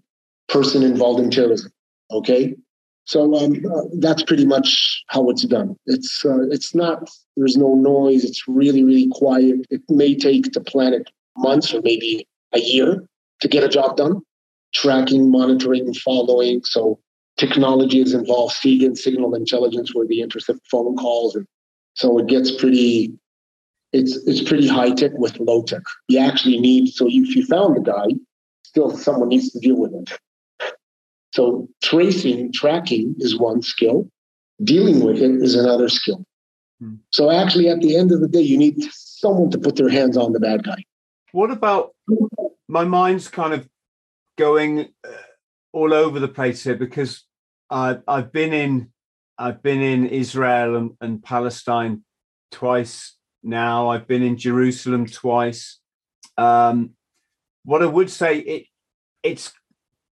person involved in terrorism. Okay, so um, uh, that's pretty much how it's done. It's uh, it's not. There's no noise. It's really really quiet. It may take the planet months or maybe a year to get a job done. Tracking, monitoring, following. So technology is involved. SIGINT, signal intelligence, where they intercept phone calls, and so it gets pretty. It's it's pretty high tech with low tech. You actually need so if you found the guy, still someone needs to deal with it. So tracing, tracking is one skill. Dealing with it is another skill. Hmm. So actually, at the end of the day, you need someone to put their hands on the bad guy. What about my mind's kind of going uh, all over the place here because I've I've been in I've been in Israel and, and Palestine twice now. I've been in Jerusalem twice. Um, what I would say it it's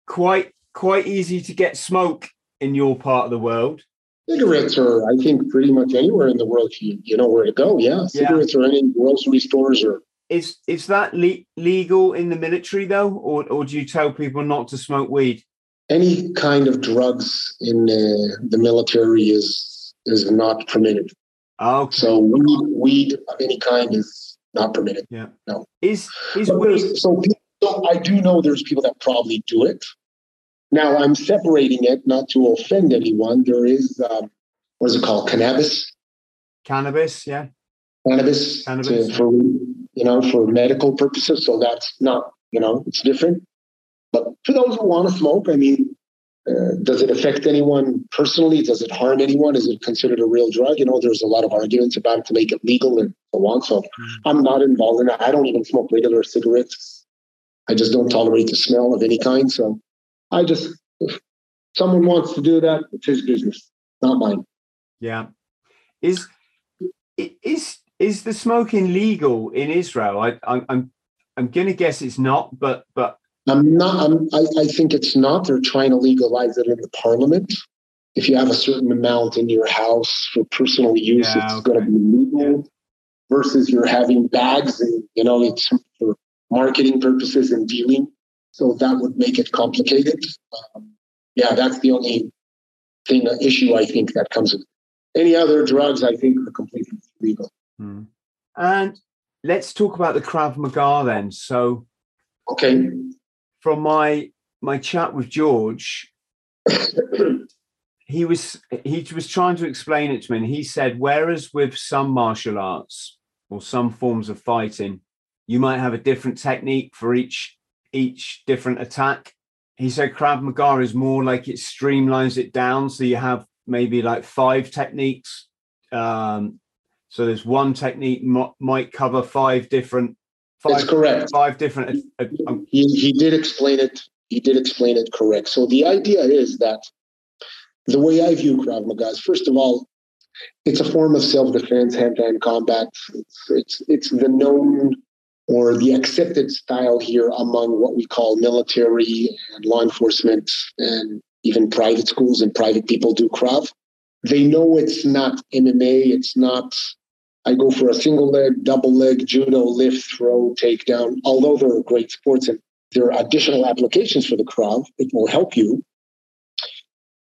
quite quite easy to get smoke in your part of the world. Cigarettes are, I think, pretty much anywhere in the world. You, you know where to go. Yeah, cigarettes yeah. are any grocery stores or. Is is that le- legal in the military though, or or do you tell people not to smoke weed? Any kind of drugs in uh, the military is is not permitted. Oh, so weed, weed of any kind is not permitted. Yeah, no. Is is weed? So, so I do know there's people that probably do it. Now I'm separating it not to offend anyone. There is um, what is it called? Cannabis. Cannabis, yeah. Cannabis, Cannabis. To, for you know for medical purposes. So that's not you know it's different. But for those who want to smoke, I mean, uh, does it affect anyone personally? Does it harm anyone? Is it considered a real drug? You know, there's a lot of arguments about it to make it legal and so on. So mm. I'm not involved in that. I don't even smoke regular cigarettes. I just don't tolerate the smell of any kind. So I just, if someone wants to do that, it's his business, not mine. Yeah. Is, is, is the smoking legal in Israel? I, I I'm, I'm going to guess it's not, but, but I'm not. I'm, I, I think it's not. They're trying to legalize it in the parliament. If you have a certain amount in your house for personal use, yeah, it's okay. going to be legal. Yeah. Versus you're having bags, and you know it's for marketing purposes and dealing. So that would make it complicated. Um, yeah, that's the only thing, issue I think that comes with any other drugs. I think are completely legal. Hmm. And let's talk about the Krav Maga then. So, okay, from my my chat with George, he was he was trying to explain it to me, and he said, whereas with some martial arts or some forms of fighting, you might have a different technique for each each different attack. He said Krav Maga is more like it streamlines it down. So you have maybe like five techniques. Um, so there's one technique m- might cover five different Five, That's correct. Five different. Uh, um, he, he did explain it. He did explain it correct. So the idea is that the way I view Krav Maga is, first of all, it's a form of self-defense, hand-to-hand combat. It's, it's it's the known or the accepted style here among what we call military and law enforcement and even private schools and private people do Krav. They know it's not MMA. It's not I go for a single leg, double leg, judo, lift, throw, takedown. Although there are great sports and there are additional applications for the Krav, it will help you.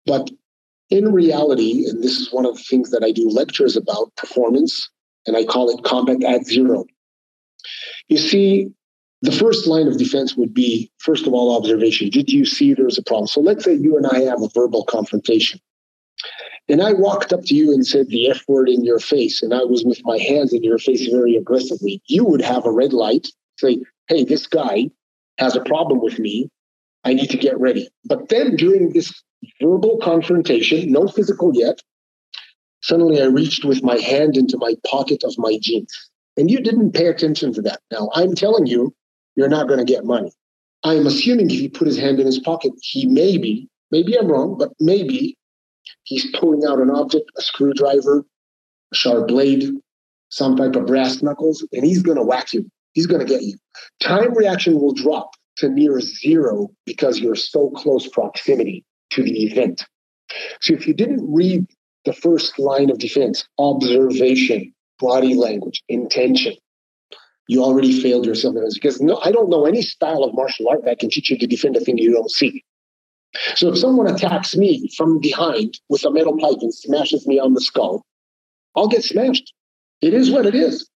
But in reality, and this is one of the things that I do lectures about performance, and I call it combat at zero. You see, the first line of defense would be first of all, observation. Did you see there's a problem? So let's say you and I have a verbal confrontation. And I walked up to you and said the F word in your face, and I was with my hands in your face very aggressively. You would have a red light, say, hey, this guy has a problem with me. I need to get ready. But then during this verbal confrontation, no physical yet, suddenly I reached with my hand into my pocket of my jeans. And you didn't pay attention to that. Now, I'm telling you, you're not going to get money. I'm assuming if he put his hand in his pocket, he maybe, maybe I'm wrong, but maybe he's pulling out an object, a screwdriver, a sharp blade, some type of brass knuckles, and he's going to whack you. He's going to get you. Time reaction will drop to near zero because you're so close proximity to the event. So if you didn't read the first line of defense, observation, body language, intention, you already failed yourself because no, I don't know any style of martial art that can teach you to defend a thing you don't see. So if someone attacks me from behind with a metal pipe and smashes me on the skull, I'll get smashed. It is what it is.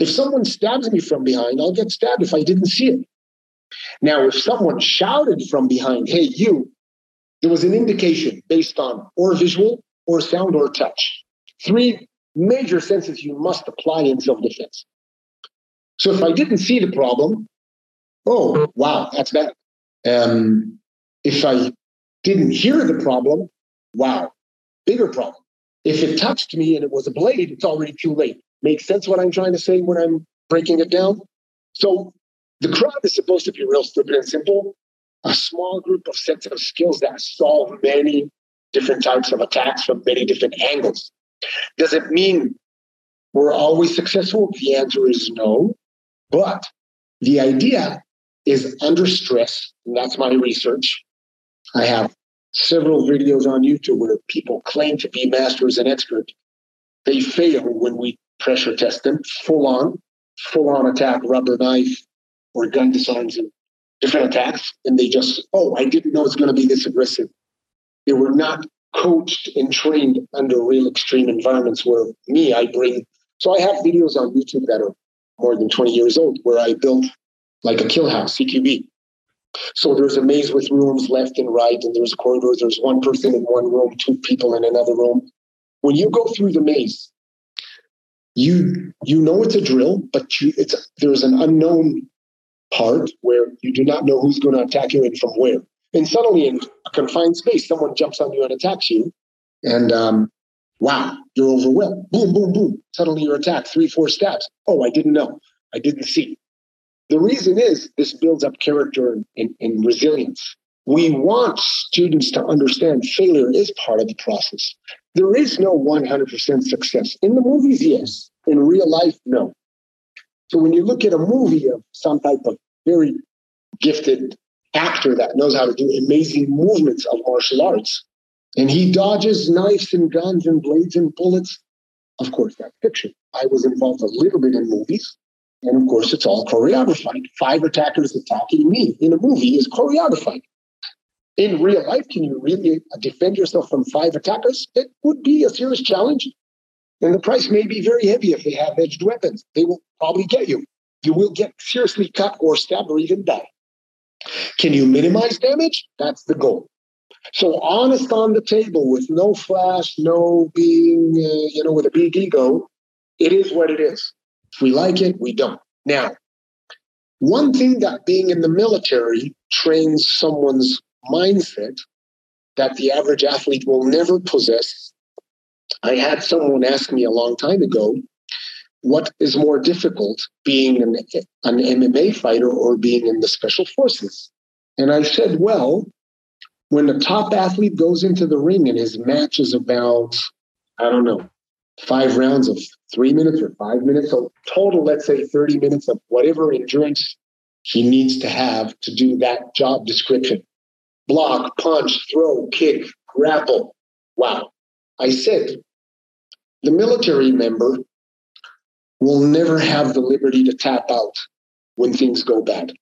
If someone stabs me from behind, I'll get stabbed if I didn't see it. Now, if someone shouted from behind, hey, you, there was an indication based on or visual or sound or touch. Three major senses you must apply in self defense. So if I didn't see the problem, oh, wow, that's bad. Um, if I didn't hear the problem, wow, bigger problem. If it touched me and it was a blade, it's already too late. Makes sense what I'm trying to say when I'm breaking it down? So the Krav is supposed to be real stupid and simple, a small group of sets of skills that solve many different types of attacks from many different angles. Does it mean we're always successful? The answer is no. But the idea is under stress, and that's my research, I have several videos on YouTube where people claim to be masters and experts. They fail when we pressure test them full on, full on attack, rubber knife, or gun disarms and different attacks. And they just, oh, I didn't know it's going to be this aggressive. They were not coached and trained under real extreme environments where me, I bring. So I have videos on YouTube that are more than 20 years old where I built like a kill house, CQB. So there's a maze with rooms left and right, and there's corridors. There's one person in one room, two people in another room. When you go through the maze, you you know it's a drill, but you, it's there's an unknown part where you do not know who's going to attack you and from where. And suddenly, in a confined space, someone jumps on you and attacks you, and um, wow, you're overwhelmed. Boom, boom, boom. Suddenly, you're attacked. Three, four stabs. Oh, I didn't know. I didn't see. The reason is this builds up character and, and, resilience. We want students to understand failure is part of the process. There is no 100% success. In the movies, yes. In real life, no. So when you look at a movie of some type of very gifted actor that knows how to do amazing movements of martial arts, and he dodges knives and guns and blades and bullets, of course, that's fiction. I was involved a little bit in movies. And of course, it's all choreographed. Five attackers attacking me in a movie is choreographed. In real life, can you really defend yourself from five attackers? It would be a serious challenge. And the price may be very heavy if they have edged weapons. They will probably get you. You will get seriously cut or stabbed or even die. Can you minimize damage? That's the goal. So honest on the table with no flash, no being, uh, you know, with a big ego. It is what it is. We like it, we don't. Now, one thing that being in the military trains someone's mindset that the average athlete will never possess. I had someone ask me a long time ago, what is more difficult, being an, an MMA fighter or being in the special forces? And I said, well, when a top athlete goes into the ring and his match is about, I don't know, five rounds of three minutes or five minutes, so total, let's say 30 minutes of whatever endurance he needs to have to do that job description block, punch, throw, kick, grapple. Wow. I said, the military member will never have the liberty to tap out when things go bad.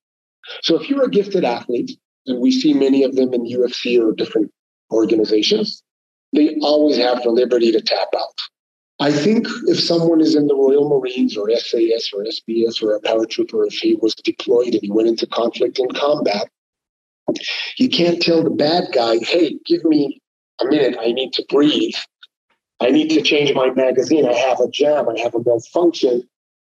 So if you're a gifted athlete, and we see many of them in UFC or different organizations, they always have the liberty to tap out. I think if someone is in the Royal Marines or SAS or SBS or a paratrooper, if he was deployed and he went into conflict and combat, you can't tell the bad guy, hey, give me a minute, I need to breathe. I need to change my magazine. I have a jam, I have a malfunction.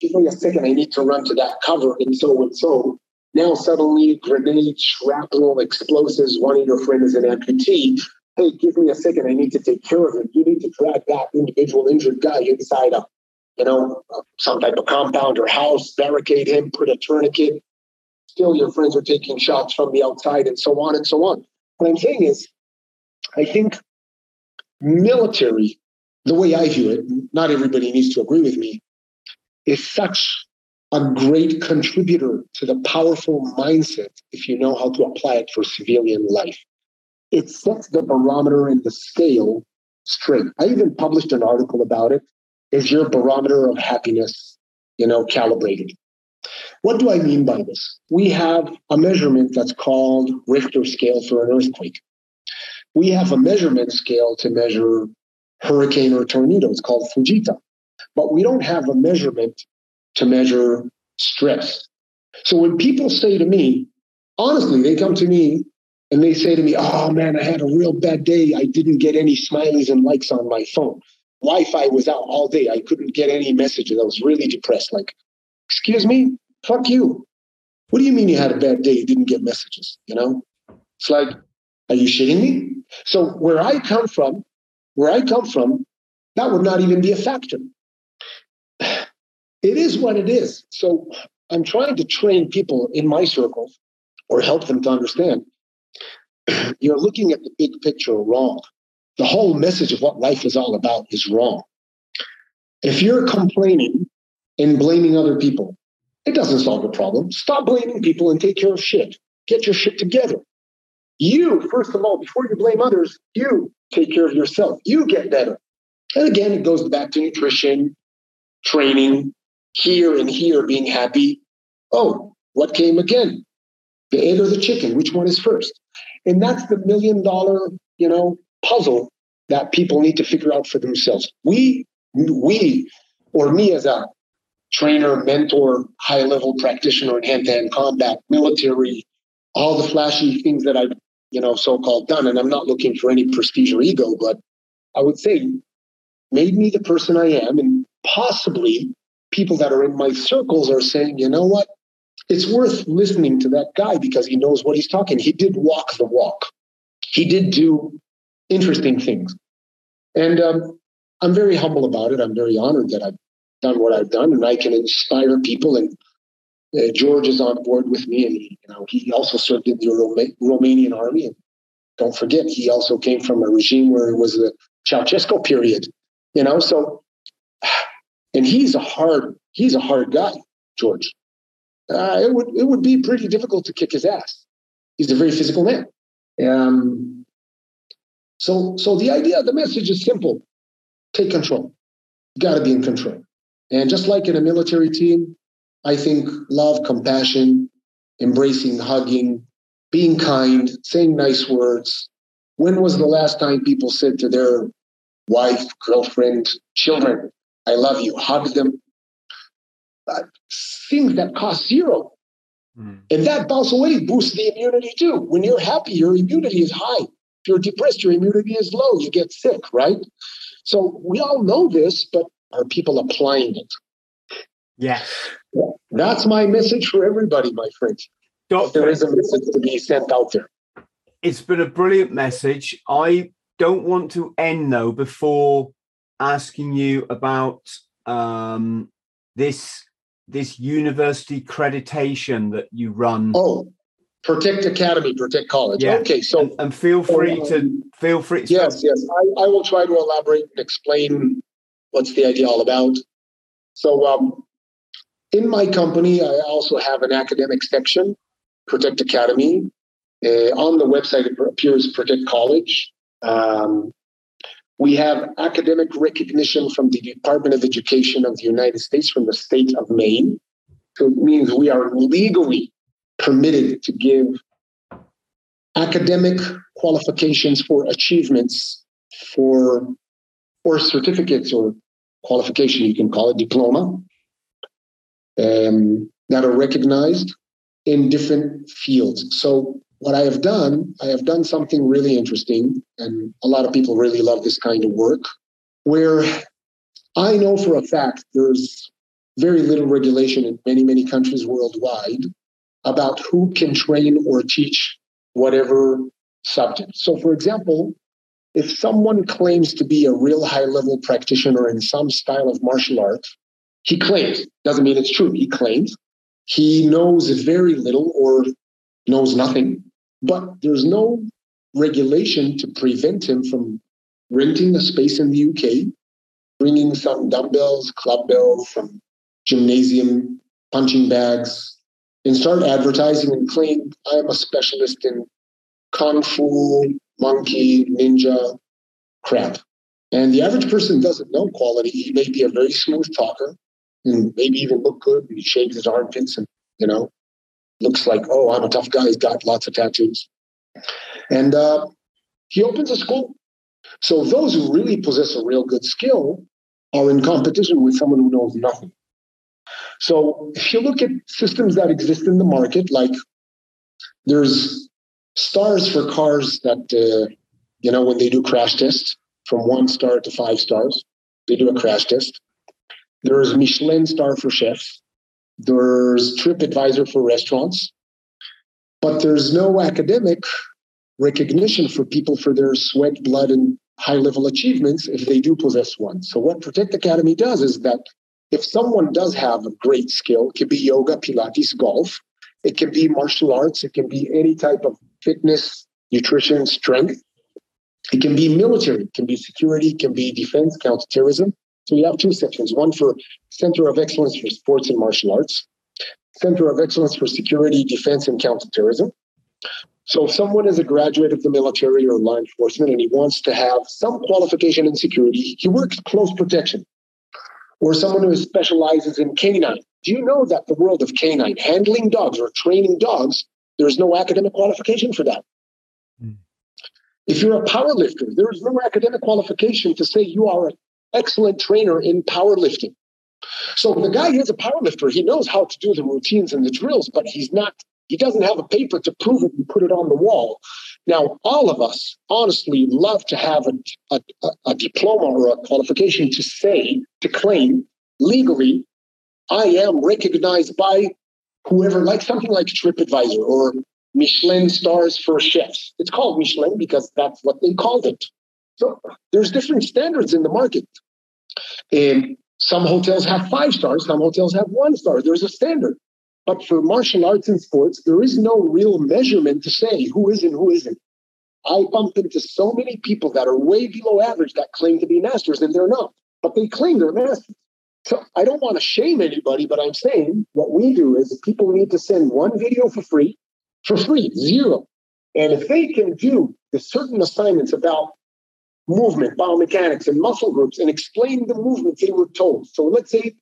Give me a second, I need to run to that cover, and so and so. Now suddenly grenades, shrapnel, explosives, one of your friends is an amputee. Hey, give me a second, I need to take care of him. You need to drag that individual injured guy inside a, you know, some type of compound or house, barricade him, put a tourniquet, still your friends are taking shots from the outside and so on and so on. What I'm saying is, I think military, the way I view it, not everybody needs to agree with me, is such a great contributor to the powerful mindset if you know how to apply it for civilian life. It sets the barometer and the scale straight. I even published an article about it. Is your barometer of happiness, you know, calibrated? What do I mean by this? We have a measurement that's called Richter scale for an earthquake. We have a measurement scale to measure hurricane or tornado. It's called Fujita. But we don't have a measurement to measure stress. So when people say to me, honestly, they come to me and they say to me, Oh man, I had a real bad day. I didn't get any smileys and likes on my phone. Wi Fi was out all day. I couldn't get any messages. I was really depressed. Like, excuse me, fuck you. What do you mean you had a bad day? You didn't get messages, you know? It's like, are you shitting me? So where I come from, where I come from, that would not even be a factor. It is what it is. So I'm trying to train people in my circles or help them to understand you're looking at the big picture wrong. The whole message of what life is all about is wrong. If you're complaining and blaming other people. It doesn't solve the problem. Stop blaming people and take care of shit. Get your shit together. You, first of all, before you blame others, you take care of yourself. You get better. And again, it goes back to nutrition, training, here and here being happy. Oh, what came again? The egg or the chicken? Which one is first? And that's the million dollar, you know, puzzle that people need to figure out for themselves. We, we, or me as a trainer, mentor, high level practitioner in hand to hand combat, military, all the flashy things that I've, you know, so called done. And I'm not looking for any prestige or ego, but I would say made me the person I am. And possibly people that are in my circles are saying, you know what? It's worth listening to that guy because he knows what he's talking. He did walk the walk. He did do interesting things. And um, I'm very humble about it. I'm very honored that I've done what I've done, and I can inspire people. And uh, George is on board with me, and he, you know he also served in the Roma- Romanian army. And don't forget, he also came from a regime where it was the Ceausescu period. You know, so and he's a hard he's a hard guy, George. Uh, it would it would be pretty difficult to kick his ass. He's a very physical man. Um, so so the idea, the message is simple: take control. You got to be in control. And just like in a military team, I think love, compassion, embracing, hugging, being kind, saying nice words. When was the last time people said to their wife, girlfriend, children, I love you, hug them? Uh, things that cost zero. Mm. And that, by the way, boosts the immunity too. When you're happy, your immunity is high. If you're depressed, your immunity is low. You get sick, right? So we all know this, but are people applying it? Yes. That's my message for everybody, my friends. Doctor, there is a message to be sent out there. It's been a brilliant message. I don't want to end though before asking you about um, this this university accreditation that you run. Oh, Protect Academy, Protect College. Yeah. Okay, so and, and feel free to feel free. Yes, yes. I, I will try to elaborate and explain what's the idea all about. So, um, in my company, I also have an academic section, Protect Academy. Uh, on the website, it appears Protect College. Um, we have academic recognition from the Department of Education of the United States, from the state of Maine. So it means we are legally permitted to give academic qualifications for achievements for or certificates or qualification, you can call it diploma, um, that are recognized in different fields. So what I have done, I have done something really interesting, and a lot of people really love this kind of work, where I know for a fact there's very little regulation in many, many countries worldwide about who can train or teach whatever subject. So, for example, if someone claims to be a real high level practitioner in some style of martial art, he claims, doesn't mean it's true, he claims. He knows very little or knows nothing, but there's no regulation to prevent him from renting a space in the UK, bringing some dumbbells, club bells, some gymnasium punching bags, and start advertising and claim I'm a specialist in kung fu, monkey, ninja, crap. And the average person doesn't know quality. He may be a very smooth talker and maybe even look good. He shaves his armpits and, you know, looks like, oh, I'm a tough guy. He's got lots of tattoos. And uh, he opens a school. So those who really possess a real good skill are in competition with someone who knows nothing. So if you look at systems that exist in the market, like there's stars for cars that, uh, you know, when they do crash tests from one star to five stars, they do a crash test. There's Michelin star for chefs. There's TripAdvisor for restaurants. But there's no academic recognition for people for their sweat, blood, and high level achievements if they do possess one. So, what Protect Academy does is that if someone does have a great skill, it could be yoga, Pilates, golf, it can be martial arts, it can be any type of fitness, nutrition, strength. It can be military, it can be security, it can be defense, counterterrorism. So we have two sections one for Center of Excellence for Sports and Martial Arts, Center of Excellence for Security, Defense, and Counterterrorism. So if someone is a graduate of the military or law enforcement and he wants to have some qualification in security, he works close protection. Or someone who specializes in canine. Do you know that the world of canine, handling dogs or training dogs, there's no academic qualification for that? Mm. If you're a power lifter, there is no academic qualification to say you are an excellent trainer in powerlifting. So the guy is a powerlifter. He knows how to do the routines and the drills, but he's not, he doesn't have a paper to prove it and put it on the wall. Now, all of us honestly love to have a, a, a diploma or a qualification to say, to claim legally, I am recognized by whoever, like something like TripAdvisor or Michelin stars for chefs. It's called Michelin because that's what they called it. So there's different standards in the market. And some hotels have five stars, some hotels have one star. There's a standard. But for martial arts and sports, there is no real measurement to say who is and who isn't. I bump into so many people that are way below average that claim to be masters and they're not, but they claim they're masters. So I don't want to shame anybody, but I'm saying what we do is people need to send one video for free, for free, zero. And if they can do the certain assignments about movement, biomechanics, and muscle groups and explain the movements they were told. So let's say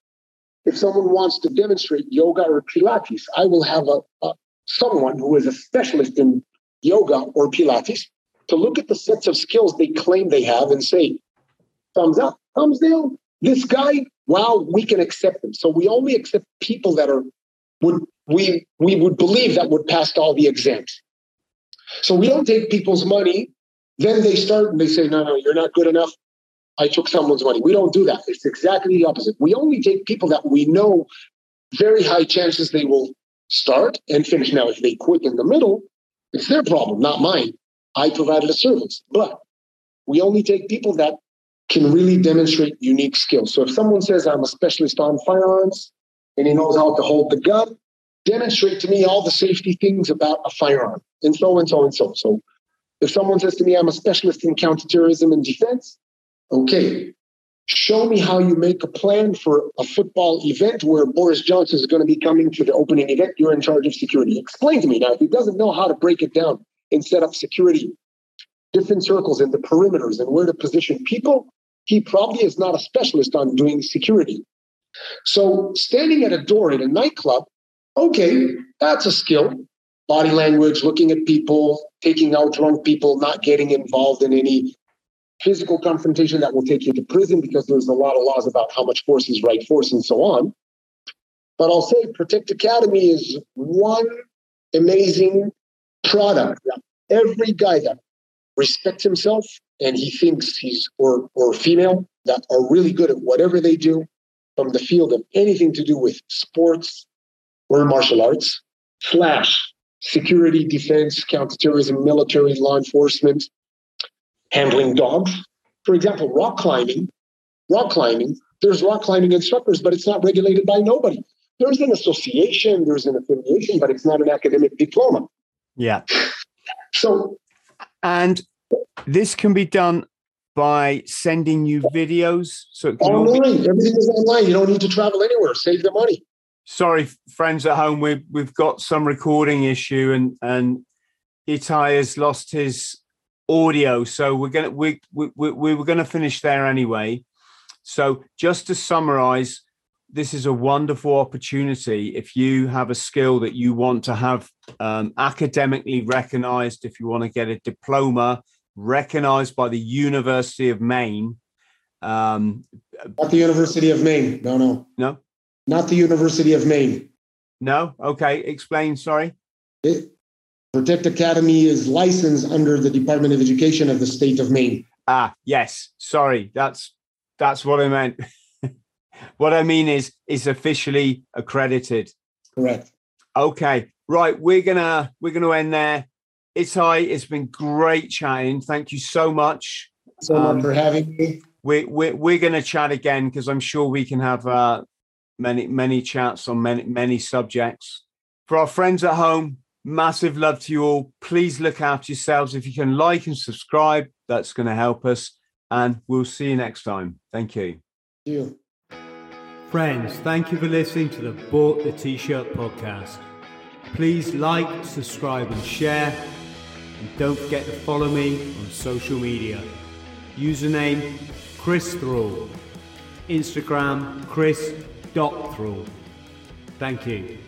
if someone wants to demonstrate yoga or Pilates, I will have a, a someone who is a specialist in yoga or Pilates to look at the sets of skills they claim they have and say, thumbs up, thumbs down. This guy, wow, we can accept him. So we only accept people that are would we we would believe that would pass all the exams. So we don't take people's money. Then they start and they say, no, no, you're not good enough. I took someone's money. We don't do that. It's exactly the opposite. We only take people that we know very high chances they will start and finish. Now, if they quit in the middle, it's their problem, not mine. I provided a service. But we only take people that can really demonstrate unique skills. So if someone says I'm a specialist on firearms and he knows how to hold the gun, demonstrate to me all the safety things about a firearm and so and so and so. So if someone says to me I'm a specialist in counterterrorism and defense, okay, show me how you make a plan for a football event where Boris Johnson is going to be coming to the opening event. You're in charge of security. Explain to me now. If he doesn't know how to break it down and set up security, different circles and the perimeters and where to position people, he probably is not a specialist on doing security. So standing at a door in a nightclub, okay, that's a skill. Body language, looking at people, taking out drunk people, not getting involved in any physical confrontation that will take you to prison because there's a lot of laws about how much force is right force and so on. But I'll say Protect Academy is one amazing product every guy that respects himself and he thinks he's or or female that are really good at whatever they do from the field of anything to do with sports or martial arts slash security defense counterterrorism military law enforcement handling dogs. For example, rock climbing, rock climbing, there's rock climbing instructors, but it's not regulated by nobody. There's an association, there's an affiliation, but it's not an academic diploma. Yeah. So, and this can be done by sending you videos. So all be- online, everything is online. You don't need to travel anywhere. Save the money. Sorry, friends at home, we've we've got some recording issue, and and Itai has lost his audio, so we're gonna we we we, we were gonna finish there anyway. So just to summarize, this is a wonderful opportunity if you have a skill that you want to have um, academically recognized, if you want to get a diploma recognized by the University of Maine. Um, Not the University of Maine. No, no. No? Not the University of Maine. no, okay, explain. Sorry. It, Protect Academy is licensed under the Department of Education of the state of Maine. Ah, yes. Sorry, that's that's what I meant. what I mean is is officially accredited. Correct. Okay, right. We're gonna we're gonna end there. It's Itai, it's been great chatting. Thank you so much. So Um, much for having me. We we're, we're gonna chat again because I'm sure we can have uh, many many chats on many many subjects. For our friends at home, massive love to you all. Please look after yourselves. If you can like and subscribe, that's going to help us. And we'll see you next time. Thank you. Thank you. Friends, thank you for listening to the Bought the T-Shirt podcast. Please like, subscribe and share. And don't forget to follow me on social media. Username Chris Thrall. Instagram Chris.Thrall. Thank you.